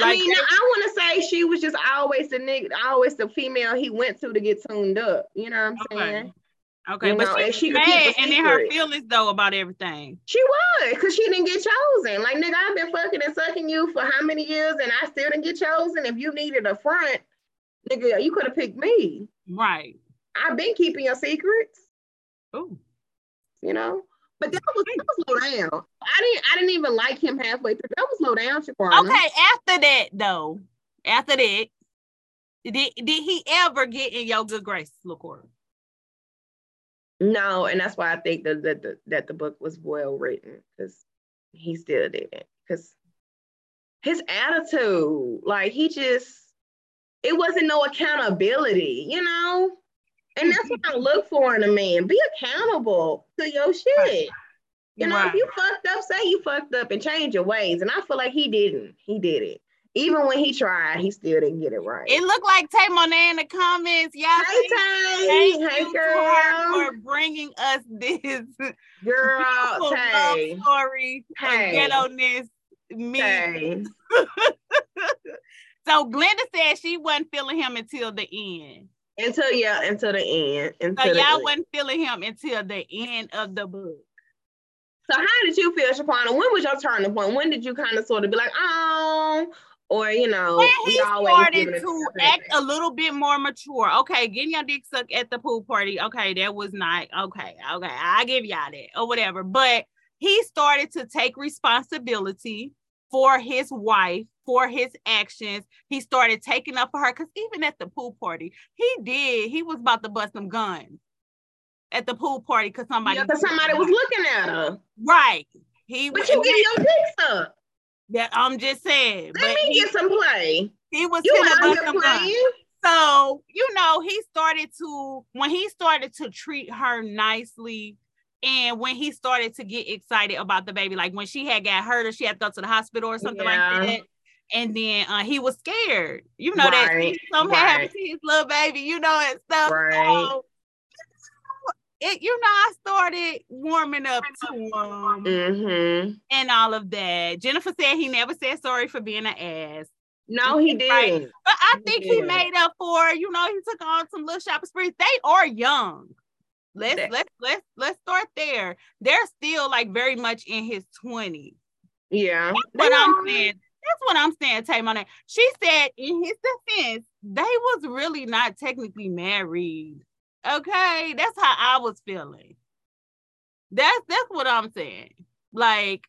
Like, I mean, I want to say she was just always the nigga, always the female he went to to get tuned up. You know what I'm okay. saying? Okay, you but know, she, she mad and in her feelings though about everything. She was because she didn't get chosen. Like nigga, I've been fucking and sucking you for how many years, and I still didn't get chosen. If you needed a front, nigga, you could have picked me. Right. I've been keeping your secrets. Oh. You know. But that was that was low down. I didn't I didn't even like him halfway through. That was low down, Shaquana. Okay, after that though, after that, did did he ever get in your good grace, LaCorey? No, and that's why I think that that the, that the book was well written because he still didn't. Because his attitude, like he just, it wasn't no accountability, you know. And that's what I look for in a man. Be accountable to your shit. You know, right. if you fucked up, say you fucked up and change your ways. And I feel like he didn't. He did it. Even when he tried, he still didn't get it right. It looked like Tay Monae in the comments. Y'all hey, Tay. Hey, girl. For bringing us this girl Tay. story hey. ghetto-ness. Me. Hey. so Glenda said she wasn't feeling him until the end. Until yeah, until the end. Until so y'all end. wasn't feeling him until the end of the book. So how did you feel, Shaquana? When was your turning point? When did you kind of sort of be like, oh, or you know, when he started to act a little bit more mature. Okay, getting your dick sucked at the pool party. Okay, that was not okay. Okay, I give y'all that or whatever. But he started to take responsibility for his wife, for his actions. He started taking up for her because even at the pool party, he did. He was about to bust some guns at the pool party because somebody. Yeah, because somebody was looking at her. Right. He. But you get your dick sucked. That I'm just saying. Let me he, get some play. He was you out here playing. So you know, he started to when he started to treat her nicely, and when he started to get excited about the baby, like when she had got hurt or she had to go to the hospital or something yeah. like that. And then uh, he was scared, you know, right. that something right. happened to his little baby, you know, and stuff. Right. So, it, you know, I started warming up to him mm-hmm. and all of that. Jennifer said he never said sorry for being an ass. No, he did. Right. But I think he, he, made up for, you know, he took on some little shopping sprees. They are young. Let's that. let's let's let's start there. They're still like very much in his 20s. Yeah. That's what I'm saying. That's what I'm saying, Tam on that. She said in his defense, they was really not technically married. Okay, that's how I was feeling. That's that's what I'm saying. Like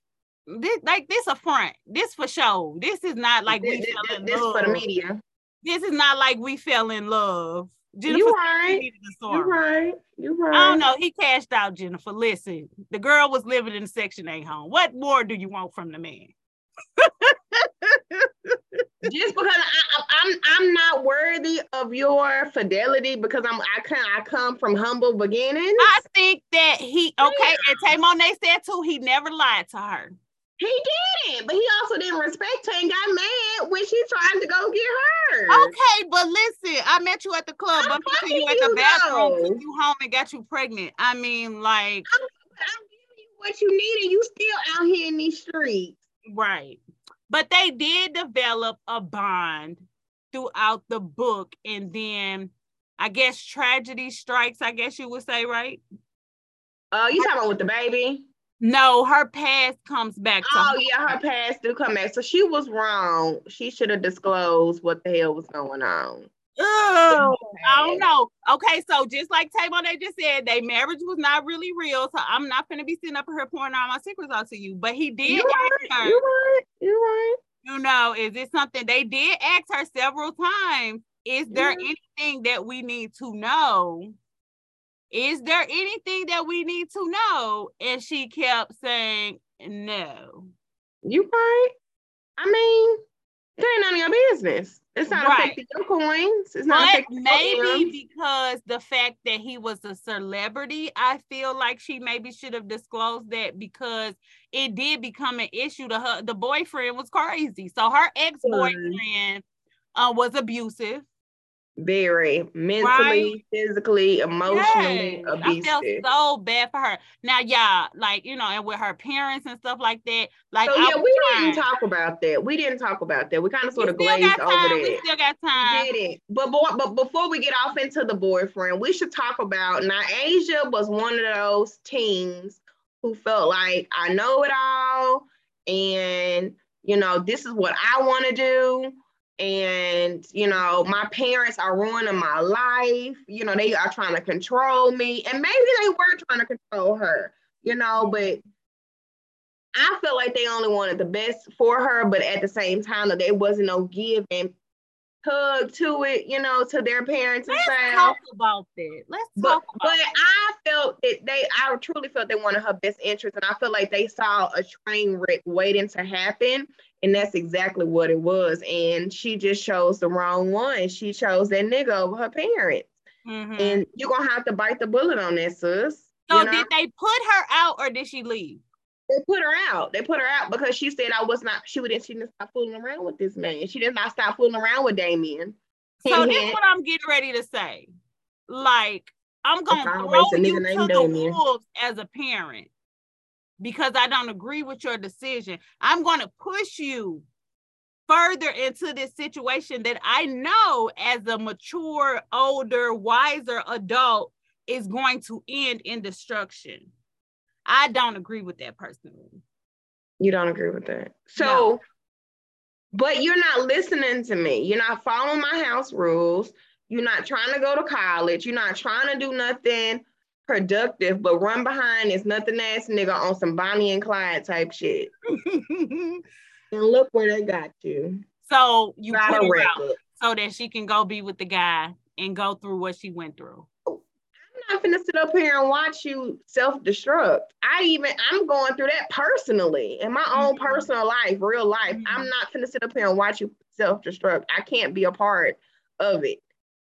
this, like this a front. This for show. This is not like this, we this, fell in this love. for the media. This is not like we fell in love. Jennifer you right. You right. You right. I don't know. He cashed out Jennifer. Listen, the girl was living in Section 8 home. What more do you want from the man? just because I, I'm I'm not worthy of your fidelity because I'm I come I come from humble beginnings. I think that he okay, yeah. and Tay Monae said too, he never lied to her. He didn't, but he also didn't respect her and got mad when she tried to go get her. Okay, but listen, I met you at the club, bumped into you at the bathroom, took you home and got you pregnant. I mean, like I'm, I'm giving you what you need, and you still out here in these streets. Right. But they did develop a bond throughout the book. And then I guess tragedy strikes, I guess you would say, right? Uh, you talking about with the baby? No, her past comes back. oh her. yeah, her past do come back. So she was wrong. She should have disclosed what the hell was going on. Oh, I don't know. Okay, so just like Table, they just said, their marriage was not really real. So I'm not gonna be sitting up here pouring all my secrets out to you. But he did you right, her, you right, you right. You know, is it something they did ask her several times? Is there yeah. anything that we need to know? Is there anything that we need to know? And she kept saying, No. You right. I mean, it ain't none of your business. It's not right. affecting your coins. It's not but maybe because the fact that he was a celebrity, I feel like she maybe should have disclosed that because it did become an issue to her. The boyfriend was crazy. So her ex-boyfriend uh, was abusive. Very mentally, right? physically, emotionally yes. abusive. I felt so bad for her. Now, yeah, like you know, and with her parents and stuff like that. Like, so yeah, we didn't talk about that. We didn't talk about that. We kind of sort of glazed over that. We still got time. We did it, but, but but before we get off into the boyfriend, we should talk about now. Asia was one of those teens who felt like I know it all, and you know, this is what I want to do and you know my parents are ruining my life. You know they are trying to control me and maybe they were trying to control her you know but i felt like they only wanted the best for her but at the same time that there wasn't no give and tug to it you know to their parents Let's and talk about that Let's but, talk about but I felt that they I truly felt they wanted her best interest and I feel like they saw a train wreck waiting to happen and that's exactly what it was. And she just chose the wrong one. She chose that nigga over her parents. Mm-hmm. And you're gonna have to bite the bullet on that, sis. So you know? did they put her out or did she leave? They put her out. They put her out because she said I was not, she wouldn't, she didn't stop fooling around with this man. She did not stop fooling around with Damien. So this is what I'm getting ready to say. Like, I'm gonna throw you to the wolves as a parent because I don't agree with your decision. I'm going to push you further into this situation that I know as a mature, older, wiser adult is going to end in destruction. I don't agree with that personally. You don't agree with that. So, no. but you're not listening to me. You're not following my house rules. You're not trying to go to college. You're not trying to do nothing productive, but run behind is nothing ass nigga on some Bonnie and Clyde type shit. and look where they got you. So you got put her out so that she can go be with the guy and go through what she went through. I'm not gonna sit up here and watch you self-destruct. I even I'm going through that personally in my own mm-hmm. personal life, real life. Mm-hmm. I'm not gonna sit up here and watch you self-destruct. I can't be a part of it.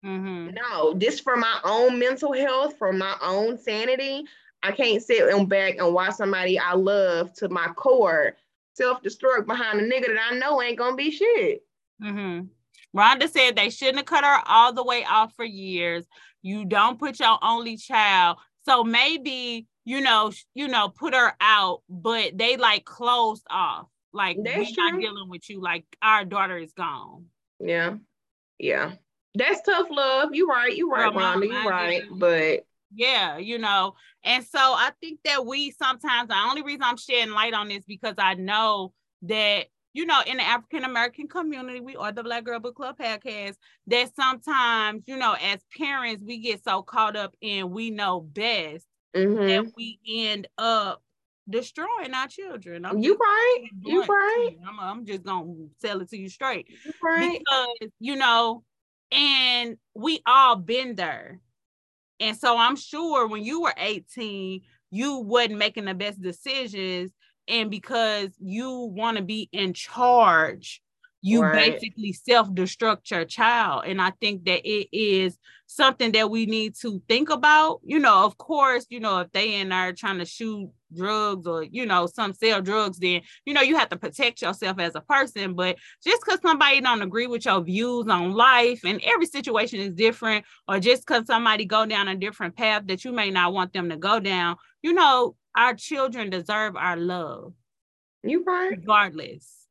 Mm-hmm. No, this for my own mental health, for my own sanity. I can't sit and back and watch somebody I love to my core self-destruct behind a nigga that I know ain't gonna be shit. Mm-hmm. Rhonda said they shouldn't have cut her all the way off for years. You don't put your only child. So maybe, you know, you know, put her out, but they like closed off. Like we're not dealing with you. Like our daughter is gone. Yeah. Yeah that's tough love. You're right. You're right, Rhonda. You're right. But yeah, you know, and so I think that we sometimes the only reason I'm shedding light on this because I know that you know in the African American community, we are the Black Girl Book Club podcast. That sometimes you know as parents we get so caught up in we know best mm-hmm. that we end up destroying our children. I'm you right. You right. I'm, I'm, just gonna sell it to you straight. You right. Because you know and we all been there. And so I'm sure when you were 18, you wasn't making the best decisions. And because you want to be in charge, you right. basically self-destruct your child. And I think that it is something that we need to think about. You know, of course, you know, if they in are trying to shoot drugs or you know some sell drugs then you know you have to protect yourself as a person but just because somebody don't agree with your views on life and every situation is different or just because somebody go down a different path that you may not want them to go down you know our children deserve our love you right regardless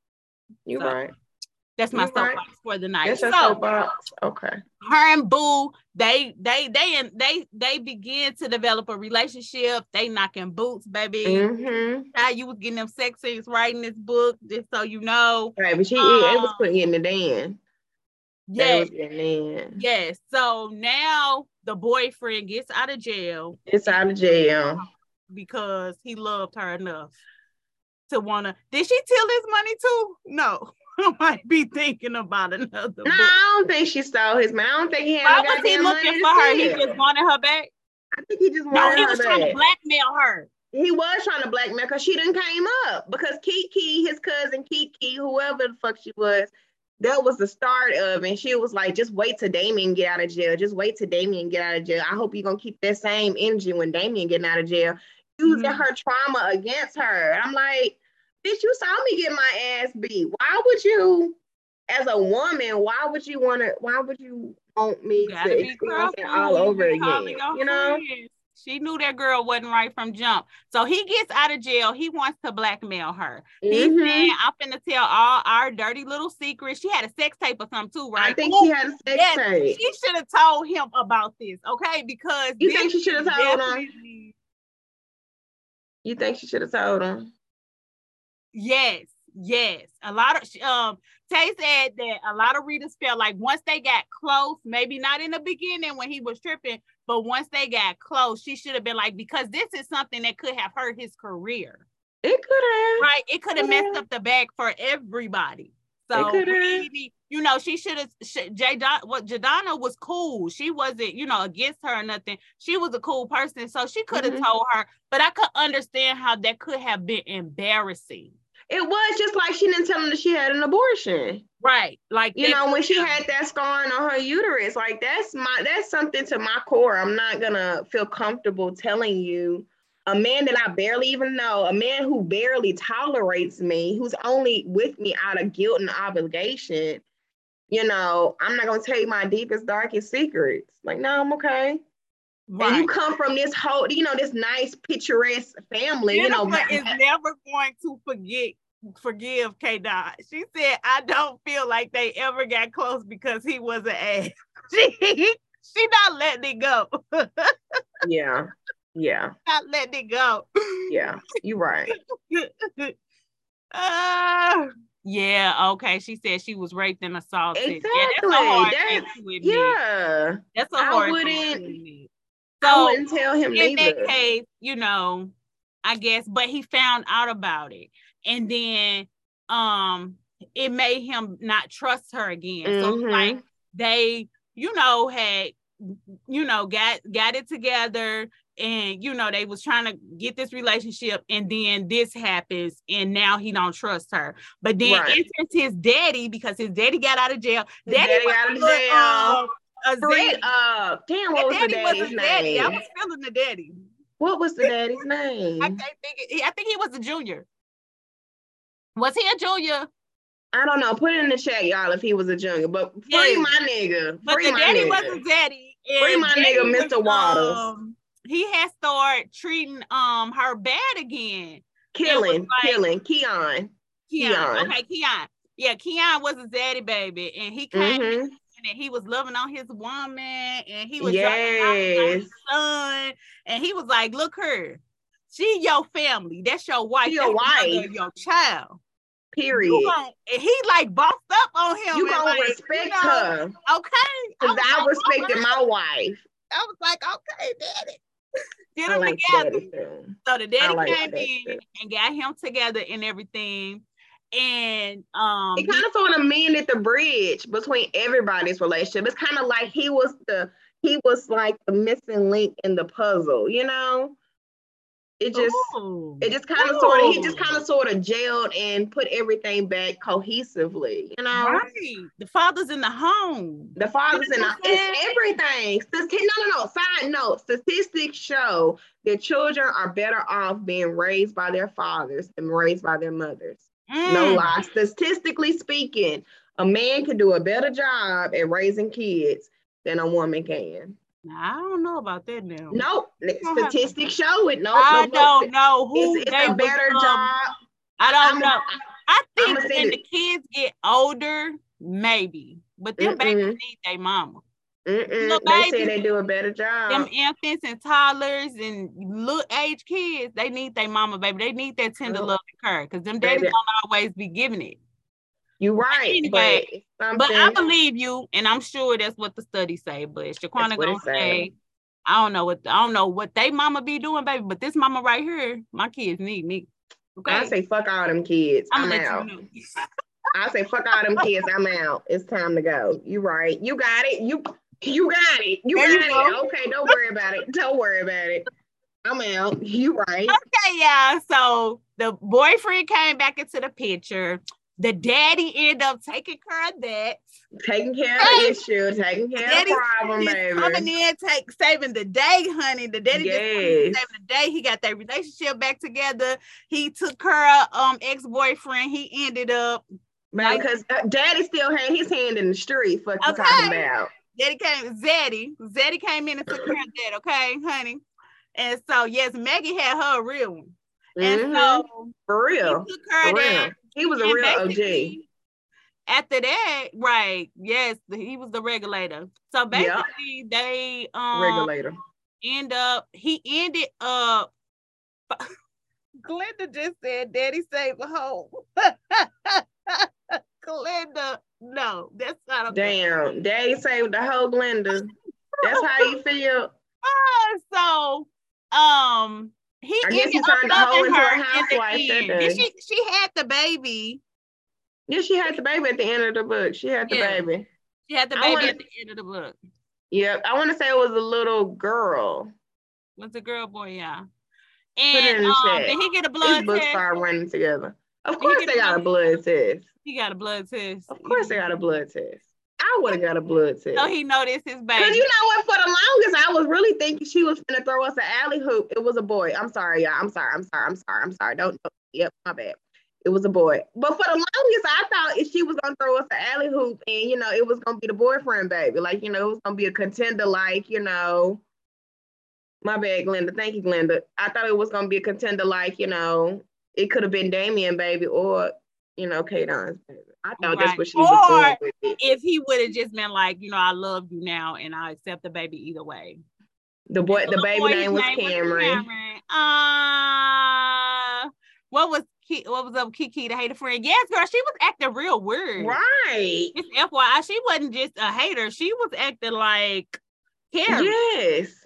you so. right that's my soapbox right. for the night. That's so, soapbox. Okay. Her and Boo, they they they and they they begin to develop a relationship. They knocking boots, baby. Mm-hmm. How you was getting them sex scenes writing this book, just so you know. Right, but she um, it was putting in the den. Yes. Yes. So now the boyfriend gets out of jail. Gets out of jail because he loved her enough to wanna. Did she steal his money too? No. I might be thinking about another. No, book. I don't think she stole his money. I don't think he had. Why was he looking for her? He just wanted her back. I think he just wanted no, he was trying to blackmail her. He was trying to blackmail because she didn't came up because Kiki, his cousin Kiki, whoever the fuck she was, that was the start of, and she was like, just wait till Damien get out of jail. Just wait till Damien get out of jail. I hope you're gonna keep that same energy when Damien getting out of jail, using mm-hmm. her trauma against her. I'm like, bitch, you saw me get my ass beat. Why would you as a woman, why would you want to? Why would you want me to experience it all over again? You know. Friends. She knew that girl wasn't right from jump. So he gets out of jail. He wants to blackmail her. Mm-hmm. He said, I'm finna tell all our dirty little secrets. She had a sex tape or something too, right? I think Ooh, she had a sex yes, tape. She should have told him about this, okay? Because you think she should have told him? You think she should have told him? Yes, yes. A lot of um Tay said that a lot of readers felt like once they got close, maybe not in the beginning when he was tripping, but once they got close, she should have been like, because this is something that could have hurt his career. It could have. Right. It could have messed up the bag for everybody. So really, you know, she should have J what Jadonna was cool. She wasn't, you know, against her or nothing. She was a cool person. So she could have mm-hmm. told her, but I could understand how that could have been embarrassing. It was just like she didn't tell him that she had an abortion. Right. Like you know, when she had that scarring on her uterus, like that's my that's something to my core. I'm not gonna feel comfortable telling you a man that I barely even know, a man who barely tolerates me, who's only with me out of guilt and obligation. You know, I'm not gonna tell you my deepest, darkest secrets. Like, no, I'm okay. Right. And you come from this whole, you know, this nice picturesque family. Jennifer you know, is never going to forget forgive K Dot. She said, I don't feel like they ever got close because he was an ass. she she not letting it go. yeah. Yeah. Not letting it go. Yeah, you're right. uh, yeah, okay. She said she was raped and assaulted. Exactly. Yeah, that's a hard that's, thing yeah. That's a hard I wouldn't, So I wouldn't tell him in neither. that case, you know, I guess, but he found out about it and then um it made him not trust her again. Mm-hmm. So like they, you know, had you know got got it together and you know they was trying to get this relationship and then this happens and now he don't trust her but then right. enters his daddy because his daddy got out of jail his daddy, daddy got out of jail uh, a Fred, uh, damn, what was the daddy's name? Daddy. I was feeling the daddy. What was the daddy's name? I can't think. It, I think he was a junior. Was he a junior? I don't know. Put it in the chat, y'all, if he was a junior. But free yeah. my nigga. But the daddy nigga. wasn't daddy. Free my daddy nigga, was, Mr. Waters. Um, he had started treating um her bad again. Killing, like, killing, Keon. Keon. Keon. Okay, Keon. Yeah, Keon was a daddy baby, and he came mm-hmm. and he was loving on his woman, and he was yes. his son, and he was like, "Look her, she your family. That's your wife. Your wife. Your child. Period. Gonna, and he like bossed up on him. You gonna like, respect you know, her. Okay. Because I, I respected my wife. I was like, okay, daddy. Get them like together. So the daddy like came in and got him together and everything. And um it kind of sort of mended the bridge between everybody's relationship. It's kind of like he was the he was like the missing link in the puzzle, you know? It just Ooh. it just kind of sort of he just kind of sort of gelled and put everything back cohesively. You know right. The father's in the home. The father's in the it's everything. No no no. Side note statistics show that children are better off being raised by their fathers than raised by their mothers. Mm. no lie. Statistically speaking a man can do a better job at raising kids than a woman can now, I don't know about that now. No, statistics show it. No, I no, don't know who. It's, it's a better was, job. I don't I'm know. I think when the kids get older, maybe, but them Mm-mm. babies need their mama. Little they say they do a better job. Them infants and toddlers and little age kids, they need their mama, baby. They need that tender oh. love and care because them daddies don't always be giving it. You're right. Anyway, but, but, I believe you, and I'm sure that's what the studies say. But Shaquana gonna say, I don't know what I don't know what they mama be doing, baby. But this mama right here, my kids need me. Okay. I say fuck all them kids. I'm, I'm out. You know. I say fuck all them kids. I'm out. It's time to go. You right. You got it. You you got it. You there got you it. Okay, don't worry about it. Don't worry about it. I'm out. You right. Okay, yeah. So the boyfriend came back into the picture. The daddy ended up taking care of that. Taking care of the issue, taking care daddy of the problem, baby. Coming in, take saving the day, honey. The daddy yes. just saving the day. He got that relationship back together. He took care of um ex-boyfriend. He ended up Man, because uh, daddy still had his hand in the street, fuck you talking about. Daddy came, Zeddy, Zeddy came in and took care of that, okay, honey. And so yes, Maggie had her real one. And Mhm. so For he real. took her For real. He was a And real OG. After that, right? Yes, he was the regulator. So basically, they um Regulator. end up. He ended up. Glenda just said, "Daddy saved a hoe." Glenda, no, that's not a Damn. Daddy saved the whole Glenda. That's how you feel. Ah, so, um, he I guess he turned the hoe into a her in the housewife, that end. Then day. she she had the baby. Yeah, she had the baby at the end of the book. She had the Yeah. baby. She had the baby wanna- at the end of the book. Yep. I want to say it was a little girl. Was a girl, boy, yeah. And um, chat. did he get a blood These books test? started running together. Of course they got a blood test. He got a blood test. Of course they got a blood test. I would have got a blood test. So he noticed his baby. Cause baby. you know what? For the longest, I was really thinking she was gonna throw us an alley hoop. It was a boy. I'm sorry, y'all. I'm sorry. I'm sorry. I'm sorry. I'm sorry. Don't. don't- Yep, my bad. It was a boy. But for the longest, I thought if she was gonna throw us an alley hoop, and you know, it was gonna be the boyfriend baby. Like you know, it was gonna be a contender. Like you know, my bad, Glenda. Thank you, Glenda. I thought it was gonna be a contender. Like you know, it could have been Damien baby or you know, Kadon's baby. I thought that's what she was Or- going with it. if he would have just been like, you know, I love you now and I accept the baby either way. The boy, the little baby name was name Cameron. Cameron. Uh, what was Ki- what was up Kiki the hater friend? Yes, girl, she was acting real weird. Right. It's FYI, she wasn't just a hater. She was acting like Karen. Yes.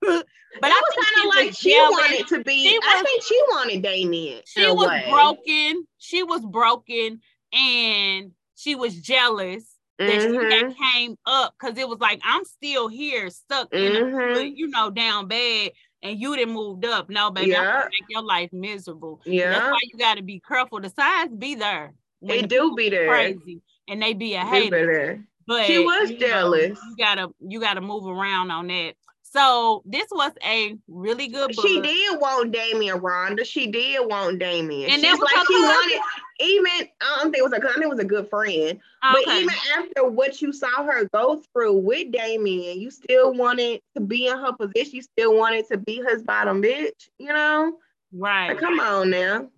But But I was kind of like she jealous. wanted to be. She I think she wanted Damien. She was way. broken. She was broken, and she was jealous that she Mhm. had came up because it was like I'm still here, stuck in a you know, down bad, and you didn't moved up. No, baby, I'm Yeah. make your life miserable. Yeah. That's why you got to be careful. The signs be there. They the do be there. Crazy, and they be a hater. better. But She was you know, jealous. you gotta you gotta move around on that. So this was a really good book. She did want Damien, Rhonda. She did want Damien. And She's was like she cousin? wanted. Even I don't think it was a. I think it was a good friend. But even after what you saw her go through with Damien, you still wanted to be in her position. You still wanted to be his bottom bitch. You know, right. like, come on now.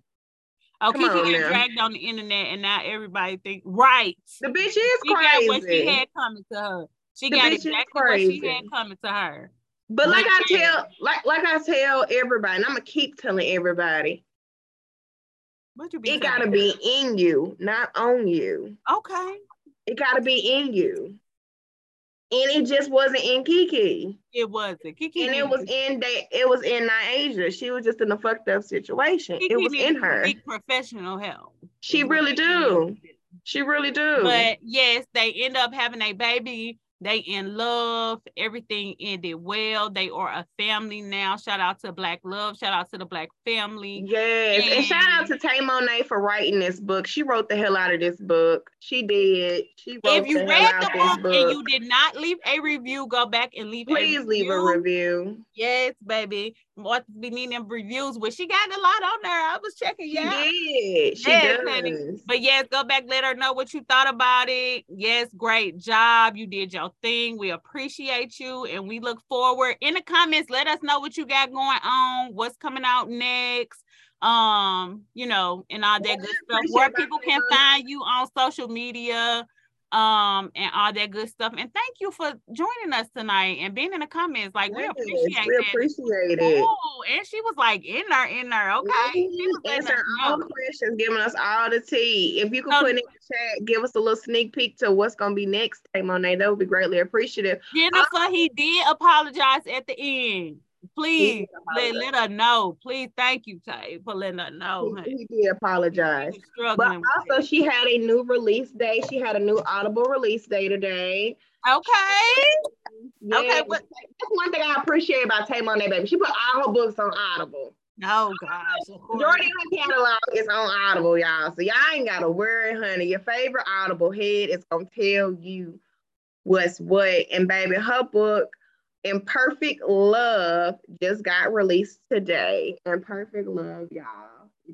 Oh, Kiki on now. dragged on the internet, and now everybody think right. The bitch is She got what she had coming to her. She The got exactly what she crazy. had coming to her. But like I tell, like like I tell everybody, and I'm gonna keep telling everybody, What you be? it gotta be in you, not on you. okay. It gotta be in you. And it just wasn't in Kiki. It wasn't Kiki. And it was in that it was in Ny'asia. She was just in a fucked up situation. Kiki It was in her. professional help. She really Kiki do. needed to do. She really do. But yes, they end up having a baby. They in love. Everything ended well. They are a family now. Shout out to Black Love. Shout out to the Black family. Yes, and shout out to Tay Monae for writing this book. She wrote the hell out of this book. She did. She wrote If you the read the book, book. and you did not leave a review, go back and leave Please a leave a review. Yes, baby. What be needing reviews with? She got a lot on there. I was checking. She Yeah. did. She Yes, does. honey. But yes, go back, let her know what you thought about it. Yes, great job. You did your thing. We appreciate you and we look forward. In the comments, let us know what you got going on, what's coming out next. Um, you know, and all that Yeah, good stuff. Where people can find you on social media, um, and all that good stuff. And thank you for joining us tonight and being in the comments. Like we Yes, appreciate we that. appreciate it. Oh, and she was like in there, in there. Okay. She was Answering all know. questions, giving us all the tea. If you can So- put in the chat, give us a little sneak peek to what's gonna be next, Tay Monae, that would be greatly appreciative. Jennifer, he did apologize at the end. Please let, let her know. Please, thank you, Tay, for letting her know. He, he did apologize. But also, she had a new release day. She had a new Audible release day today. okay. Okay, that's one thing I appreciate about Tay Monae, baby. She put all her books on Audible. Oh gosh, of course. Majority of her catalog is on Audible, y'all. So y'all ain't gotta worry, honey. Your favorite Audible head is gonna tell you what's what. And baby, her book, Imperfect Love, just got released today. Imperfect Love, y'all.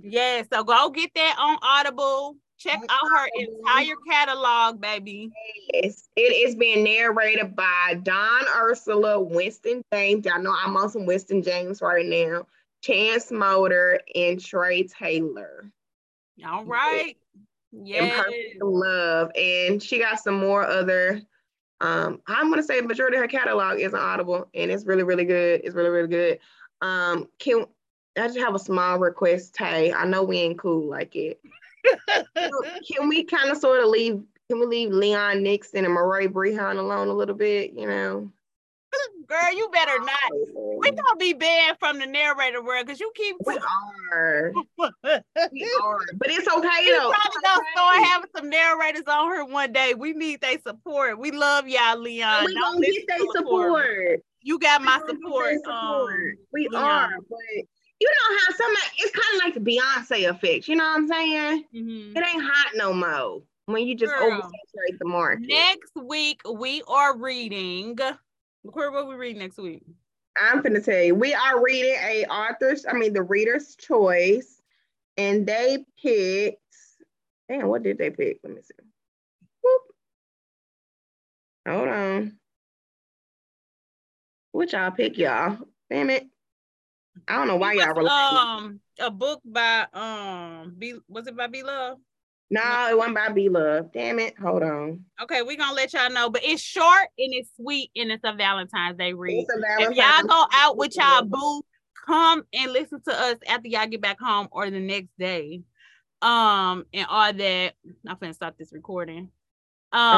Yeah, so go get that on Audible. Check out her entire catalog, baby. Yes, it is being narrated by Don Ursula, Winston James. Y'all know I'm on some Winston James right now. Chance Motor and Trey Taylor. All right. Yeah. Love. And she got some more other um I'm gonna say the majority of her catalog is Audible and it's really, really good. It's really, really good. Um can I just have a small request, Tay. I know we ain't cool like it. can we kind of sort of leave can we leave Leon Nixon and Marae Brehan alone a little bit, you know? Girl, you better not. We gonna be banned from the narrator world because you keep. We are. we are. But it's okay we though. Probably gonna okay. start having some narrators on here one day. We need their support. We love y'all, Leon. We gonna get their support. You got my support. support. Um, we Leon. are, but you know how some it's kind of like the Beyonce effect. You know what I'm saying? Mm-hmm. It ain't hot no more when you just Girl. oversaturate the market. Next week we are reading Corey, what we read next week? I'm gonna tell you, we are reading a author's, I mean the reader's choice, and they picked. Damn, what did they pick? Let me see. Whoop. Hold on. What y'all pick, y'all? Damn it. I don't know why y'all were um a book by um B was it by B Love? No, it wasn't by B Love. Damn it. Hold on. Okay, we're gonna let y'all know. But it's short and it's sweet and it's a Valentine's Day read. Valentine's if y'all go out with y'all boo, come and listen to us after y'all get back home or the next day. Um, and all that. I'm gonna stop this recording. Um,